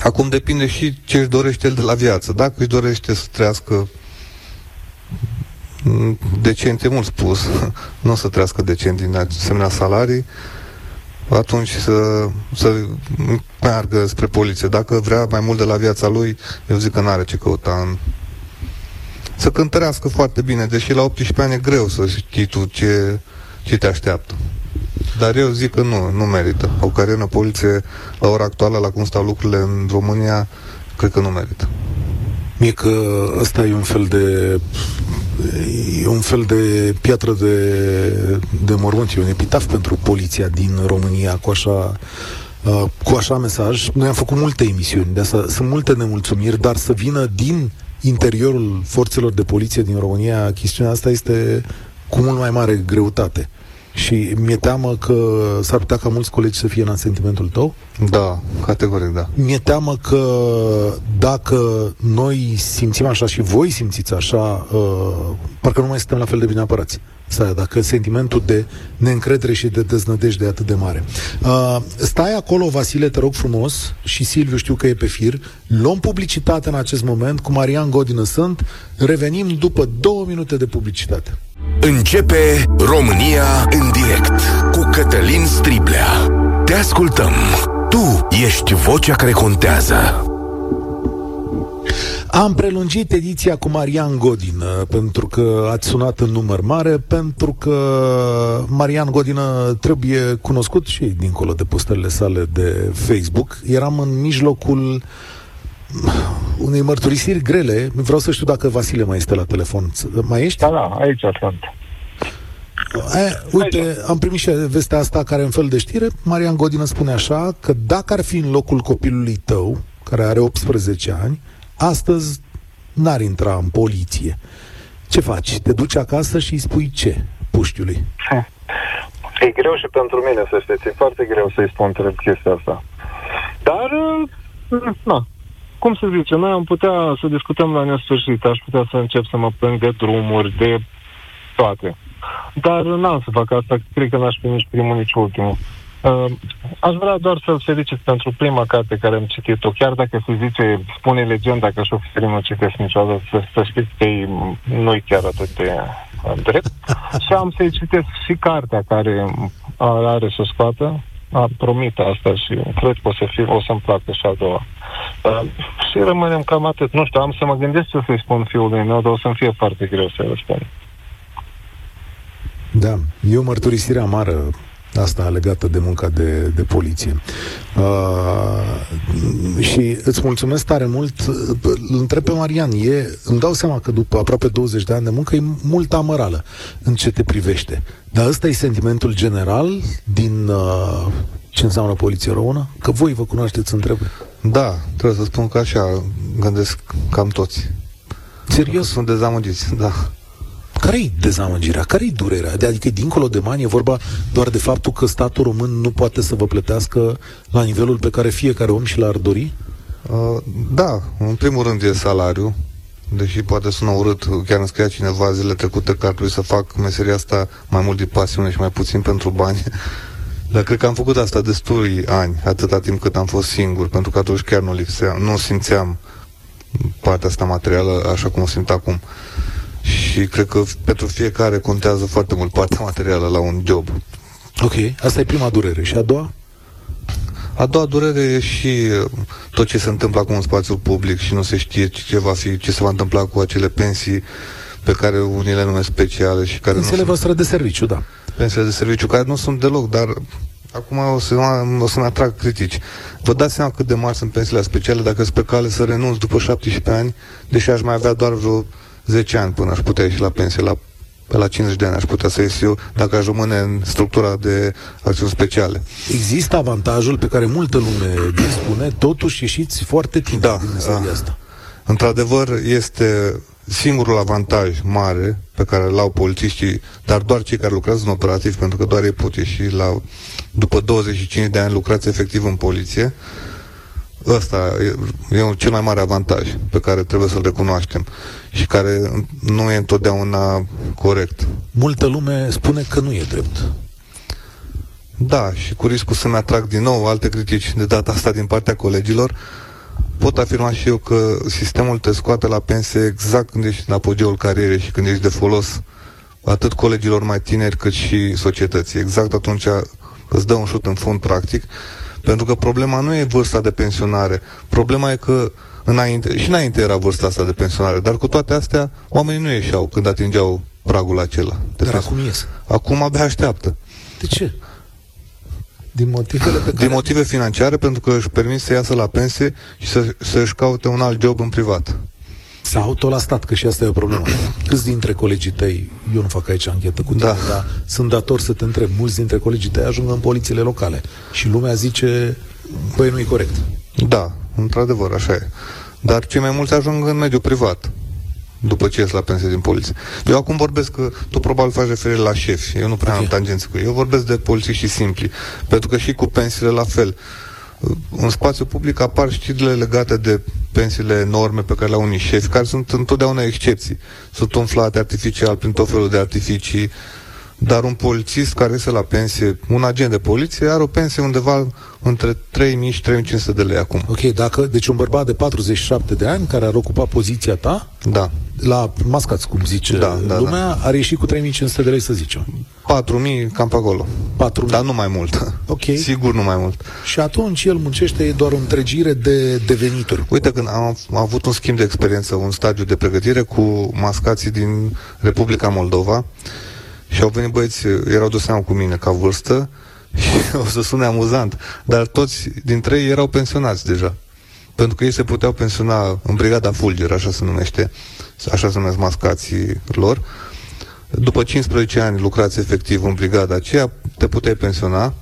Acum depinde și ce își dorește el de la viață. Dacă își dorește să trăiască mm, decent, e mult spus, nu o să trăiască decent din asemenea salarii, atunci să, să meargă spre poliție. Dacă vrea mai mult de la viața lui, eu zic că nu are ce căuta în... Să cântărească foarte bine, deși la 18 ani e greu să știi tu ce, ce te așteaptă. Dar eu zic că nu, nu merită. O carieră în poliție, la ora actuală, la cum stau lucrurile în România, cred că nu merită. Mie că ăsta e un fel de e un fel de piatră de, de mormânt, e un epitaf pentru poliția din România cu așa uh, cu așa mesaj. Noi am făcut multe emisiuni, de asta sunt multe nemulțumiri, dar să vină din interiorul forțelor de poliție din România, chestiunea asta este cu mult mai mare greutate. Și mi-e teamă că s-ar putea ca mulți colegi să fie în sentimentul tău. Da, categoric da. Mi-e teamă că dacă noi simțim așa și voi simțiți așa, uh, parcă nu mai suntem la fel de bine apărați. Stai, dacă sentimentul de neîncredere și de deznădejde e atât de mare. Uh, stai acolo, Vasile, te rog frumos, și Silviu știu că e pe fir. Luăm publicitate în acest moment, cu Marian Godină sunt. Revenim după două minute de publicitate. Începe România în direct cu Cătălin Striblea. Te ascultăm. Tu ești vocea care contează. Am prelungit ediția cu Marian Godină pentru că ați sunat în număr mare, pentru că Marian Godină trebuie cunoscut și dincolo de postările sale de Facebook. Eram în mijlocul unei mărturisiri grele. Vreau să știu dacă Vasile mai este la telefon. Mai ești? Da, da, aici sunt. Aia, uite, am primit și vestea asta care e un fel de știre. Marian Godină spune așa că dacă ar fi în locul copilului tău, care are 18 ani, astăzi n-ar intra în poliție. Ce faci? Te duci acasă și îi spui ce puștiului? E greu și pentru mine, să știți. E foarte greu să-i spun între chestia asta. Dar, uh, na, cum să zice, noi am putea să discutăm la nesfârșit, aș putea să încep să mă plâng de drumuri, de toate. Dar n-am să fac asta, cred că n-aș fi nici primul, nici ultimul. Uh, aș vrea doar să-l felicit pentru prima carte care am citit-o, chiar dacă se zice, spune legenda că șoferii nu citesc niciodată, să, să știți că ei nu-i chiar atât de uh, drept. și am să-i citesc și cartea care are să scoată, a promit asta și cred că o să, fie, o să-mi placă și a doua. Uh, și rămânem cam atât. Nu știu, am să mă gândesc ce să-i spun fiului meu, dar o să-mi fie foarte greu să-i răspund. Da, e o mărturisire amară asta legată de munca de, de poliție. Uh, și îți mulțumesc tare mult. Îl întreb pe Marian, e, îmi dau seama că după aproape 20 de ani de muncă e multă amărală în ce te privește. Dar ăsta e sentimentul general din uh, ce înseamnă poliție română? Că voi vă cunoașteți între Da, trebuie să spun că așa gândesc cam toți. Serios? Sunt dezamăgiți, da. Care-i dezamăgirea? Care-i durerea? Adică, dincolo de bani, e vorba doar de faptul că statul român nu poate să vă plătească la nivelul pe care fiecare om și l-ar dori? Uh, da, în primul rând e salariu, deși poate sună urât, chiar îmi scria cineva zile trecute că ar trebui să fac meseria asta mai mult din pasiune și mai puțin pentru bani. Dar cred că am făcut asta destui ani, atâta timp cât am fost singur, pentru că atunci chiar nu lipseam, nu simțeam partea asta materială așa cum o simt acum. Și cred că pentru fiecare contează foarte mult partea materială la un job. Ok, asta e prima durere. Și a doua? A doua durere e și uh, tot ce se întâmplă acum în spațiul public și nu se știe ce va fi, ce se va întâmpla cu acele pensii pe care unii le numesc speciale și care Pensiile nu voastre de serviciu, da. Pensiile de serviciu, care nu sunt deloc, dar acum o să, o să ne atrag critici. Vă dați seama cât de mari sunt pensiile speciale dacă sunt pe cale să renunț după 17 ani, deși aș mai avea doar vreo 10 ani până aș putea ieși la pensie, la, pe la 50 de ani aș putea să ies eu dacă aș rămâne în structura de acțiuni speciale. Există avantajul pe care multă lume dispune, totuși ieșiți foarte timp da, din meseria da. asta. Într-adevăr, este singurul avantaj mare pe care îl au polițiștii, dar doar cei care lucrează în operativ, pentru că doar ei pot ieși la, după 25 de ani lucrați efectiv în poliție, ăsta e, e cel mai mare avantaj pe care trebuie să-l recunoaștem și care nu e întotdeauna corect. Multă lume spune că nu e drept. Da, și cu riscul să-mi atrag din nou alte critici de data asta din partea colegilor, pot afirma și eu că sistemul te scoate la pensie exact când ești în apogeul carierei și când ești de folos atât colegilor mai tineri cât și societății. Exact atunci îți dă un șut în fund practic, pentru că problema nu e vârsta de pensionare, problema e că înainte, și înainte era vârsta asta de pensionare, dar cu toate astea oamenii nu ieșeau când atingeau pragul acela. Dar acum ies. Acum abia așteaptă. De ce? Din motivele pe care... Din motive financiare, pentru că își permit să iasă la pensie și să, să-și caute un alt job în privat. Sau tot la stat, că și asta e o problemă. Câți dintre colegii tăi, eu nu fac aici anchetă cu tine, Da. dar sunt dator să te întreb, mulți dintre colegii tăi ajung în polițiile locale și lumea zice, băi, nu e corect. Da, într-adevăr, așa e. Dar cei mai mulți ajung în mediul privat după ce ies la pensie din poliție. Eu acum vorbesc că tu probabil faci referire la șefi. Eu nu prea Ok. am tangențe cu ei. Eu vorbesc de polițiști simpli. Pentru că și cu pensiile la fel. În spațiu public apar știrile legate de pensiile enorme pe care le au unii șefi, care sunt întotdeauna excepții. Sunt umflate artificial prin tot felul de artificii, dar un polițist care iese la pensie, un agent de poliție, are o pensie undeva între 3.000 și 3.500 de lei acum. Ok, dacă, deci un bărbat de 47 de ani care ar ocupa poziția ta, Da. la mascați, cum zice Da, da, lumea, ar ieși cu 3500 de lei, să zicem. 4.000, cam pe acolo. 4.000. Dar nu mai mult. Ok. Sigur nu mai mult. Și atunci el muncește doar o întregire de, de venituri. Uite, când am, am avut un schimb de experiență, un stagiu de pregătire cu mascații din Republica Moldova și au venit băieți, erau de seamă cu mine ca vârstă și o să sune amuzant, dar toți dintre ei erau pensionați deja. Pentru că ei se puteau pensiona în brigada Fulger, așa se numește, așa se numesc mascații lor. După 15 ani lucrați efectiv în brigada aceea, te puteai pensiona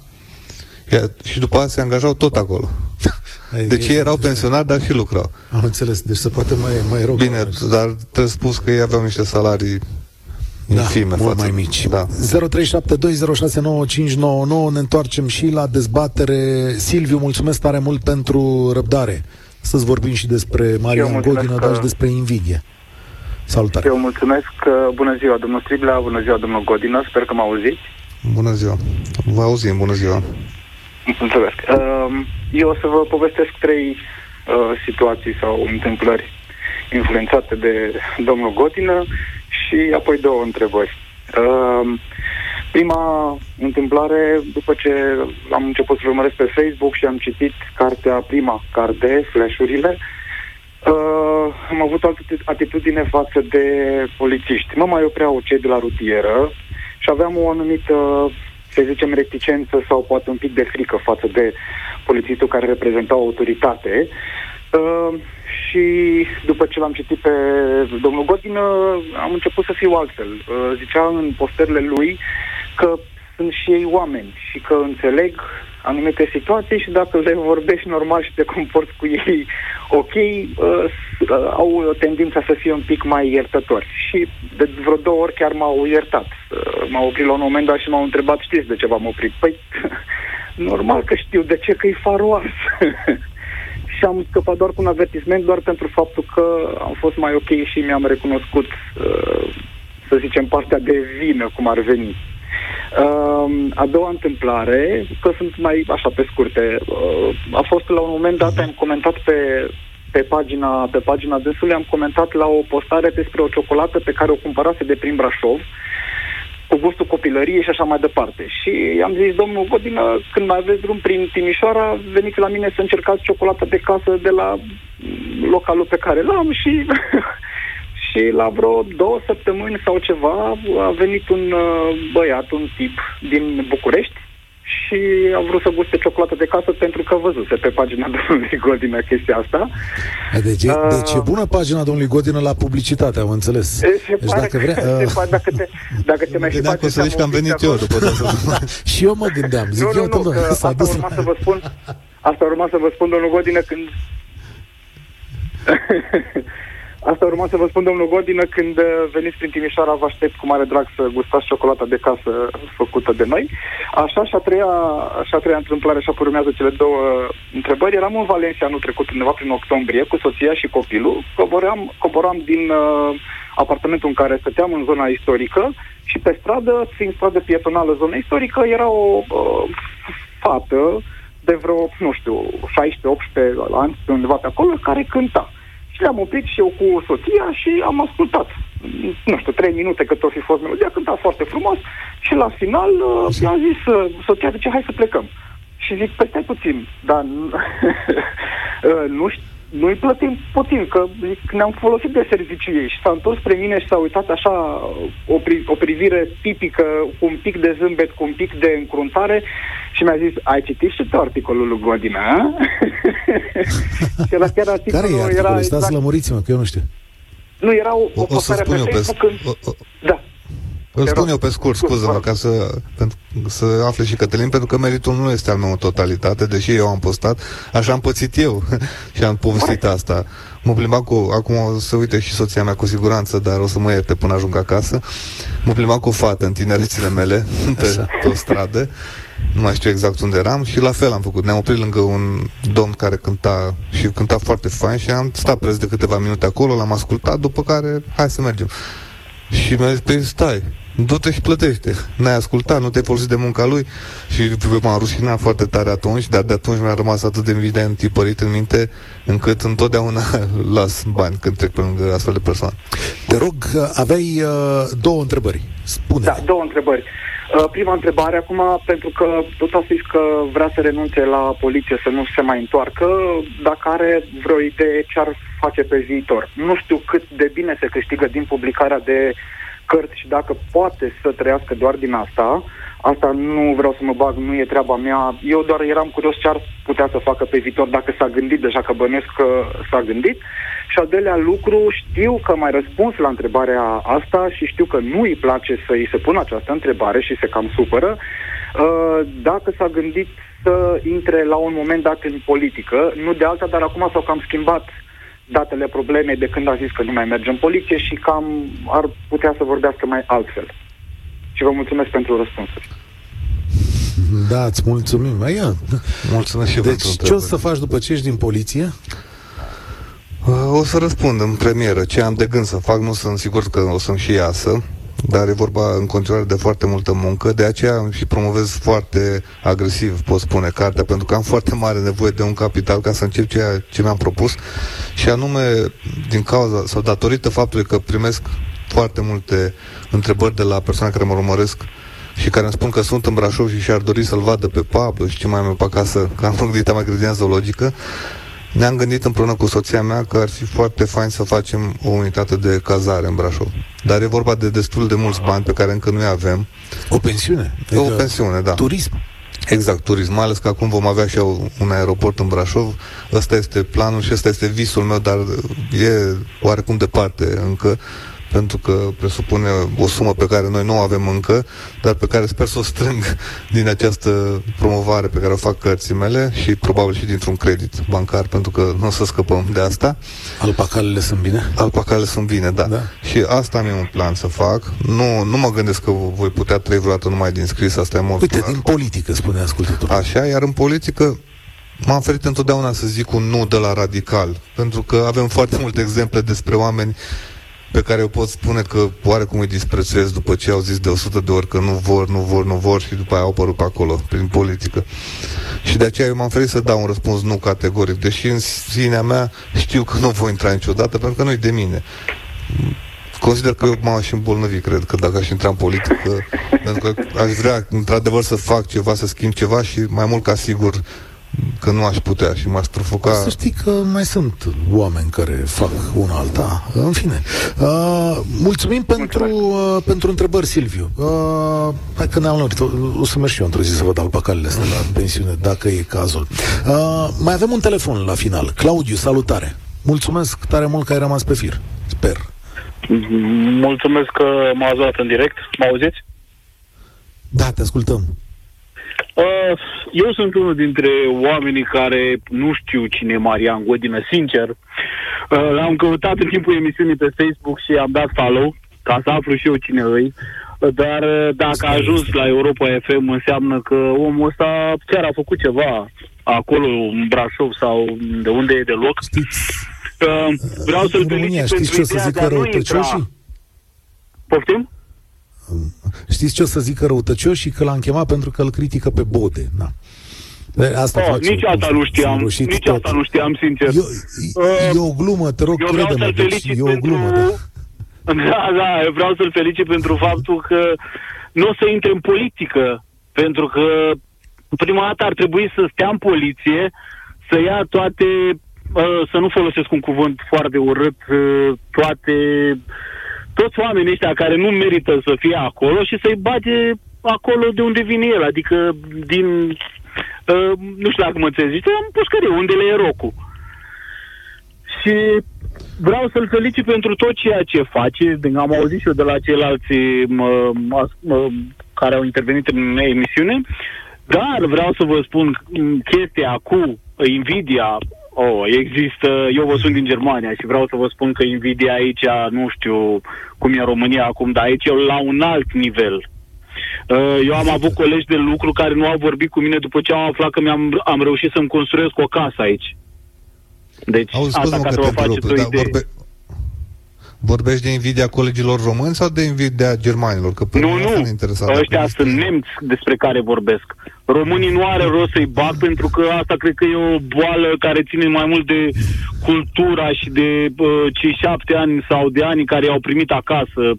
iar, și după aceea se angajau tot acolo. Deci ei erau pensionari, dar și lucrau. Am înțeles, deci se poate mai, mai rău. Bine, dar trebuie spus că ei aveau niște salarii da, infime. mult față- mai mici. Da. 0372069599 ne întoarcem și la dezbatere. Silviu, mulțumesc tare mult pentru răbdare. Să-ți vorbim și despre Marian Godină, dar și despre invidie. Salutare! Eu mulțumesc. Bună ziua, domnul Striblea, bună ziua, domnul Godină, sper că mă auziți. Bună ziua! Vă auzim, bună ziua! Mulțumesc. Um, eu o să vă povestesc trei uh, situații sau întâmplări influențate de domnul Godină și apoi două întrebări. Um, prima întâmplare, după ce am început să urmăresc pe Facebook și am citit cartea, prima carte, Flash-urile, uh, am avut o atitudine față de polițiști. Mă mai opreau cei de la rutieră și aveam o anumită să zicem, reticență sau poate un pic de frică față de polițistul care reprezenta o autoritate. Uh, și după ce l-am citit pe domnul Godin, am început să fiu altfel. Uh, zicea în postările lui că sunt și ei oameni și că înțeleg anumite situații și dacă le vorbești normal și te comporți cu ei ok, uh, uh, au tendința să fie un pic mai iertători. Și de vreo două ori chiar m-au iertat. Uh, m-au oprit la un moment dat și m-au întrebat, știți de ce v-am oprit? Păi, normal că știu, de ce? Că e farul ars. și am scăpat doar cu un avertisment, doar pentru faptul că am fost mai ok și mi-am recunoscut, uh, să zicem, partea de vină, cum ar veni. Uh, a doua întâmplare, că sunt mai așa pe scurte, uh, a fost la un moment dat, am comentat pe, pe pagina, pe pagina dânsului, am comentat la o postare despre o ciocolată pe care o cumpărase de prin Brașov, cu gustul copilăriei și așa mai departe. Și am zis, domnul Godină, când mai aveți drum prin Timișoara, veniți la mine să încercați ciocolată de casă de la localul pe care l-am și și la vreo două săptămâni sau ceva a venit un uh, băiat, un tip din București și a vrut să guste ciocolată de casă pentru că văzuse pe pagina domnului Godină chestia asta. Deci, uh, deci e bună pagina domnului Godină la publicitate, am înțeles. Se deci dacă vrea... Uh... Se dacă te, dacă te mai și faci... să zici că am venit eu după Și eu mă gândeam, zic nu, eu, nu, nu, că asta urma să vă spun, asta urma să vă spun, domnul Godină, când Asta urma să vă spun, domnul Godină, când uh, veniți prin Timișoara, vă aștept cu mare drag să gustați ciocolata de casă făcută de noi. Așa și a treia, și a treia întâmplare, așa urmează cele două întrebări. Eram în Valencia anul trecut, undeva prin octombrie, cu soția și copilul. Coboram, coboram din uh, apartamentul în care stăteam în zona istorică și pe stradă, fiind stradă pietonală zona istorică, era o uh, fată de vreo, nu știu, 16-18 ani, undeva pe acolo, care cânta. Și le-am oprit și eu cu soția și am ascultat. Nu știu, trei minute cât o fi fost melodia, cânta foarte frumos și la final uh, i-am zis uh, soția, de ce hai să plecăm? Și zic, păi stai puțin, dar uh, nu știu, nu-i plătim puțin, că zic, ne-am folosit de serviciu ei și s-a întors spre mine și s-a uitat așa o, pri- o privire tipică, cu un pic de zâmbet, cu un pic de încruntare și mi-a zis, ai citit și tu articolul lui Godina, și era chiar articolul... Care e articolul? Era Stați exact... lămuriți-mă, că eu nu știu. Nu, era o, o, o postare pe Facebook pe... Când... O, o... Da. Îl spun eu pe scurt, scuză-mă, ca să, pentru, să afle și Cătălin, pentru că meritul nu este al meu în totalitate, deși eu am postat, așa am pățit eu și am povestit asta. Mă plimbam cu, acum o să uite și soția mea cu siguranță, dar o să mă ierte până ajung acasă. Mă plimbam cu o fată în tinerețile mele, pe, pe o stradă, nu mai știu exact unde eram și la fel am făcut. Ne-am oprit lângă un domn care cânta și cânta foarte fain și am stat preț de câteva minute acolo, l-am ascultat, după care hai să mergem. Și mi-a zis, păi stai, du-te și plătește. N-ai ascultat, nu te-ai folosit de munca lui și m-am rușinat foarte tare atunci, dar de atunci mi-a rămas atât de evident tipărit în minte, încât întotdeauna las bani când trec pe lângă astfel de persoane. Te rog, aveai uh, două întrebări. Spune. Da, două întrebări. Uh, prima întrebare acum, pentru că tot a zis că vrea să renunțe la poliție, să nu se mai întoarcă, dacă are vreo idee ce ar face pe viitor. Nu știu cât de bine se câștigă din publicarea de cărți și dacă poate să trăiască doar din asta, asta nu vreau să mă bag, nu e treaba mea. Eu doar eram curios ce ar putea să facă pe viitor dacă s-a gândit deja, că bănesc că s-a gândit. Și al doilea lucru, știu că mai răspuns la întrebarea asta și știu că nu îi place să îi se pună această întrebare și se cam supără. Uh, dacă s-a gândit să intre la un moment dat în politică, nu de alta, dar acum s-au cam schimbat datele problemei de când a zis că nu mai merge în poliție și cam ar putea să vorbească mai altfel. Și vă mulțumesc pentru răspunsuri. Da, îți mulțumim. Ia. Mulțumesc și Deci ce o să faci după ce ești din poliție? o să răspund în premieră. Ce am de gând să fac, nu sunt sigur că o să-mi și iasă, dar e vorba în continuare de foarte multă muncă, de aceea și promovez foarte agresiv, pot spune, cartea, pentru că am foarte mare nevoie de un capital ca să încep ceea ce mi-am propus. Și anume din cauza sau datorită faptului că primesc foarte multe întrebări de la persoane care mă urmăresc și care îmi spun că sunt în Brașov și și-ar dori să-l vadă pe Pablo și ce mai am pe acasă, că am gândit mai grădina zoologică, ne-am gândit împreună cu soția mea că ar fi foarte fain să facem o unitate de cazare în Brașov. Dar e vorba de destul de mulți bani pe care încă nu-i avem. O pensiune? Adică o pensiune, da. Turism? Exact, turism, mai ales că acum vom avea și un aeroport în Brașov. Ăsta este planul și ăsta este visul meu, dar e oarecum departe încă pentru că presupune o sumă pe care noi nu o avem încă, dar pe care sper să o strâng din această promovare pe care o fac cărții mele și probabil și dintr-un credit bancar, pentru că nu o să scăpăm de asta. Alpacalele sunt bine? Alpacalele sunt bine, da. da. Și asta am eu un plan să fac. Nu, nu mă gândesc că voi putea trăi vreodată numai din scris, asta e mult Uite, clar. din politică, spune ascultătorul. Așa, iar în politică M-am ferit întotdeauna să zic un nu de la radical, pentru că avem foarte multe exemple despre oameni pe care eu pot spune că oarecum îi disprețuiesc după ce au zis de 100 de ori că nu vor, nu vor, nu vor și după aia au apărut pe acolo, prin politică. Și de aceea eu m-am ferit să dau un răspuns nu categoric, deși în sinea mea știu că nu voi intra niciodată, pentru că nu-i de mine. Consider că eu m-am și îmbolnăvit, cred că dacă aș intra în politică, pentru că aș vrea, într-adevăr, să fac ceva, să schimb ceva și mai mult ca sigur că nu aș putea și m-aș provoca... Să știi că mai sunt oameni care fac una alta. În fine. Uh, mulțumim pentru, uh, pentru întrebări, Silviu. Uh, hai că ne-am lămurit. O, o să merg și eu într-o zi să văd alpacalele astea la pensiune, dacă e cazul. Uh, mai avem un telefon la final. Claudiu, salutare. Mulțumesc tare mult că ai rămas pe fir. Sper. Mulțumesc că m-ați luat în direct. Mă auziți? Da, te ascultăm. Uh, eu sunt unul dintre oamenii care nu știu cine e Marian Godină, sincer. Uh, l-am căutat în timpul emisiunii pe Facebook și am dat follow ca să aflu și eu cine îi. Uh, dar dacă a ajuns la Europa FM înseamnă că omul ăsta chiar a făcut ceva acolo în Brașov sau de unde e deloc. Știți, vreau să-l felicit pentru ideea de a nu intra. Poftim? Știți ce o să zică răutăcioși? Că l-am chemat pentru că îl critică pe Bode. Na. Asta oh, face, nici asta nu știam, nici tot. asta nu știam, sincer. Eu, uh, e o glumă, te rog, crede-mă, deci e o glumă, pentru... da. Da, da, eu vreau să-l felicit pentru faptul că nu o să intre în politică, pentru că prima dată ar trebui să stea în poliție, să ia toate, uh, să nu folosesc un cuvânt foarte urât, uh, toate toți oamenii ăștia care nu merită să fie acolo și să-i bage acolo de unde vine el, adică din, uh, nu știu dacă mă înțelegi, în pușcărie, unde le e rocul. Și vreau să-l felicit pentru tot ceea ce face. Am auzit și eu de la ceilalți mă, mă, mă, care au intervenit în emisiune, dar vreau să vă spun chestia cu Nvidia, Oh, există, eu vă sunt din Germania și vreau să vă spun că Nvidia aici, nu știu cum e în România acum, dar aici e la un alt nivel. Uh, eu am avut colegi de lucru care nu au vorbit cu mine după ce am aflat că mi-am am reușit să-mi construiesc o casă aici. Deci, Auzi, asta ca să vă faceți o idee. Vorbe, Vorbești de invidia colegilor români sau de invidia germanilor? Că nu, nu, ăștia sunt nemți despre care vorbesc. Românii nu are rost să-i bag pentru că asta cred că e o boală care ține mai mult de cultura și de uh, cei șapte ani sau de ani care i-au primit acasă. Uh,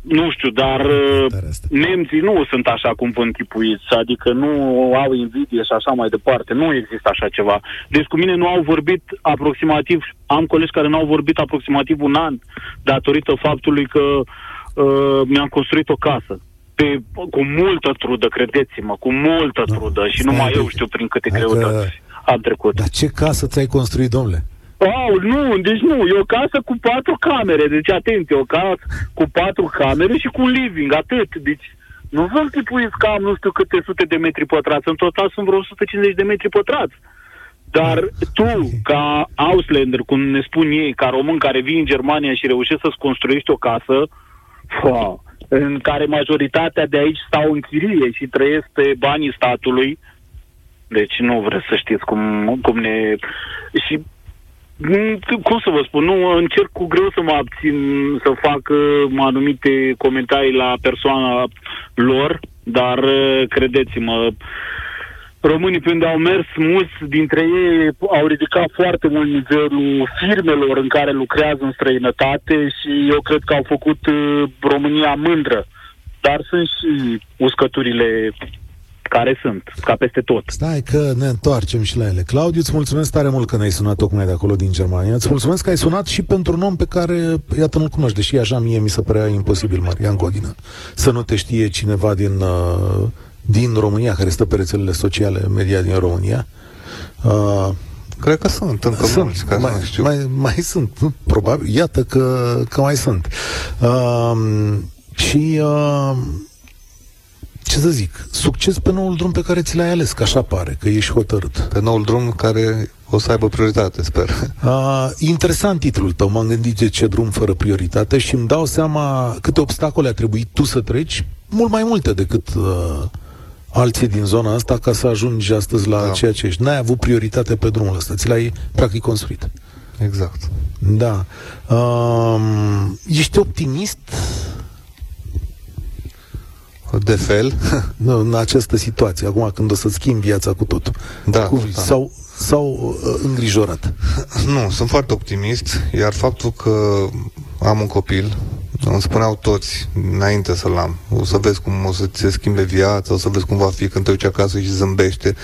nu știu, dar uh, nemții nu sunt așa cum vă închipuiți, adică nu au invidie și așa mai departe, nu există așa ceva. Deci cu mine nu au vorbit aproximativ, am colegi care nu au vorbit aproximativ un an datorită faptului că uh, mi-am construit o casă. Pe, cu multă trudă, credeți-mă, cu multă da. trudă și numai eu știu prin câte greutăți am trecut. Dar ce casă ți-ai construit, domnule? Oh, nu, deci nu, e o casă cu patru camere, deci atenție, o casă cu patru camere și cu un living, atât, deci nu vă închipuiți că am nu știu câte sute de metri pătrați, în total sunt vreo 150 de metri pătrați. Dar tu, ca Auslander, cum ne spun ei, ca român care vii în Germania și reușești să-ți construiești o casă, wow, în care majoritatea de aici stau în chirie și trăiesc pe banii statului, deci nu vreți să știți cum, cum ne... Și Mm, cum să vă spun, nu, încerc cu greu să mă abțin să fac uh, anumite comentarii la persoana lor, dar uh, credeți-mă, românii pe unde au mers, mulți dintre ei au ridicat foarte mult nivelul firmelor în care lucrează în străinătate și eu cred că au făcut uh, România mândră. Dar sunt și uscăturile care sunt, ca peste tot. Stai că ne întoarcem și la ele. Claudiu, îți mulțumesc tare mult că ne-ai sunat tocmai de acolo din Germania. Îți mulțumesc că ai sunat și pentru un om pe care, iată, nu-l cunoști, deși așa mie mi se părea imposibil, Marian Godină, să nu te știe cineva din, uh, din România, care stă pe rețelele sociale, media din România. Uh, Cred că sunt încă sunt, mulți, ca mai, să știu. mai, mai sunt, probabil, iată că, că mai sunt. Uh, și uh, ce să zic, succes pe noul drum pe care ți l-ai ales, că așa pare, că ești hotărât. Pe noul drum care o să aibă prioritate, sper. Uh, interesant titlul tău, m-am gândit de ce drum fără prioritate și îmi dau seama câte obstacole a trebuit tu să treci, mult mai multe decât uh, alții din zona asta ca să ajungi astăzi la Da. ceea ce ești. N-ai avut prioritate pe drumul ăsta, ți l-ai practic construit. Exact. Da. Um, ești optimist De fel, nu, în această situație, acum când o să schimbi viața cu totul? Da, Cu, da. Sau, sau uh, îngrijorat? nu, sunt foarte optimist, iar faptul că am un copil, îmi spuneau toți, înainte să-l am, o să vezi cum o să ți se schimbe viața, o să vezi cum va fi când te uiți acasă și zâmbește,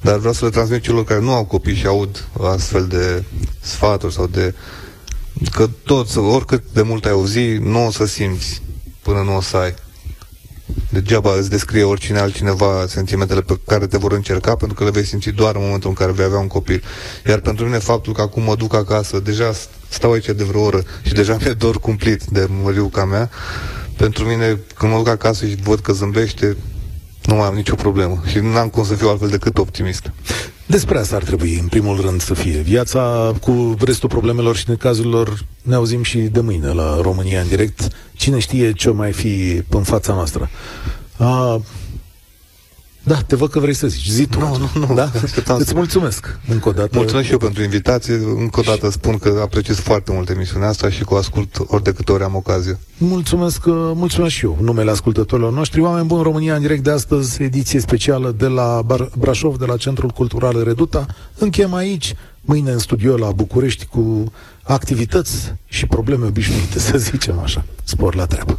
dar vreau să le transmit celor care nu au copii și aud astfel de sfaturi sau de... că toți, oricât de mult ai auzi, nu o să simți până nu o să ai. Degeaba îți descrie oricine altcineva sentimentele pe care te vor încerca, pentru că le vei simți doar în momentul în care vei avea un copil. Iar pentru mine faptul că acum mă duc acasă, deja stau aici de vreo oră și deja mi-e dor cumplit de măriuca mea, pentru mine când mă duc acasă și văd că zâmbește, nu mai am nicio problemă și nu am cum să fiu altfel decât optimist. Despre asta ar trebui, în primul rând, să fie. Viața cu restul problemelor și necazurilor ne auzim și de mâine la România în direct. Cine știe ce o mai fi în fața noastră. A, da, te văd că vrei să zici. Zi tu. Nu, nu, nu. Da? Așteptam să- Îți mulțumesc încă o dată. Mulțumesc și eu pentru invitație. Încă o dată spun că apreciez foarte mult emisiunea asta și că o ascult ori de câte ori am ocazie. Mulțumesc, uh, mulțumesc și eu, în numele ascultătorilor noștri. Oameni buni, România în direct de astăzi, ediție specială de la Bar- Brașov, de la Centrul Cultural Reduta. Închem aici, mâine în studio la București cu activități și probleme obișnuite, să zicem așa. Spor la treabă.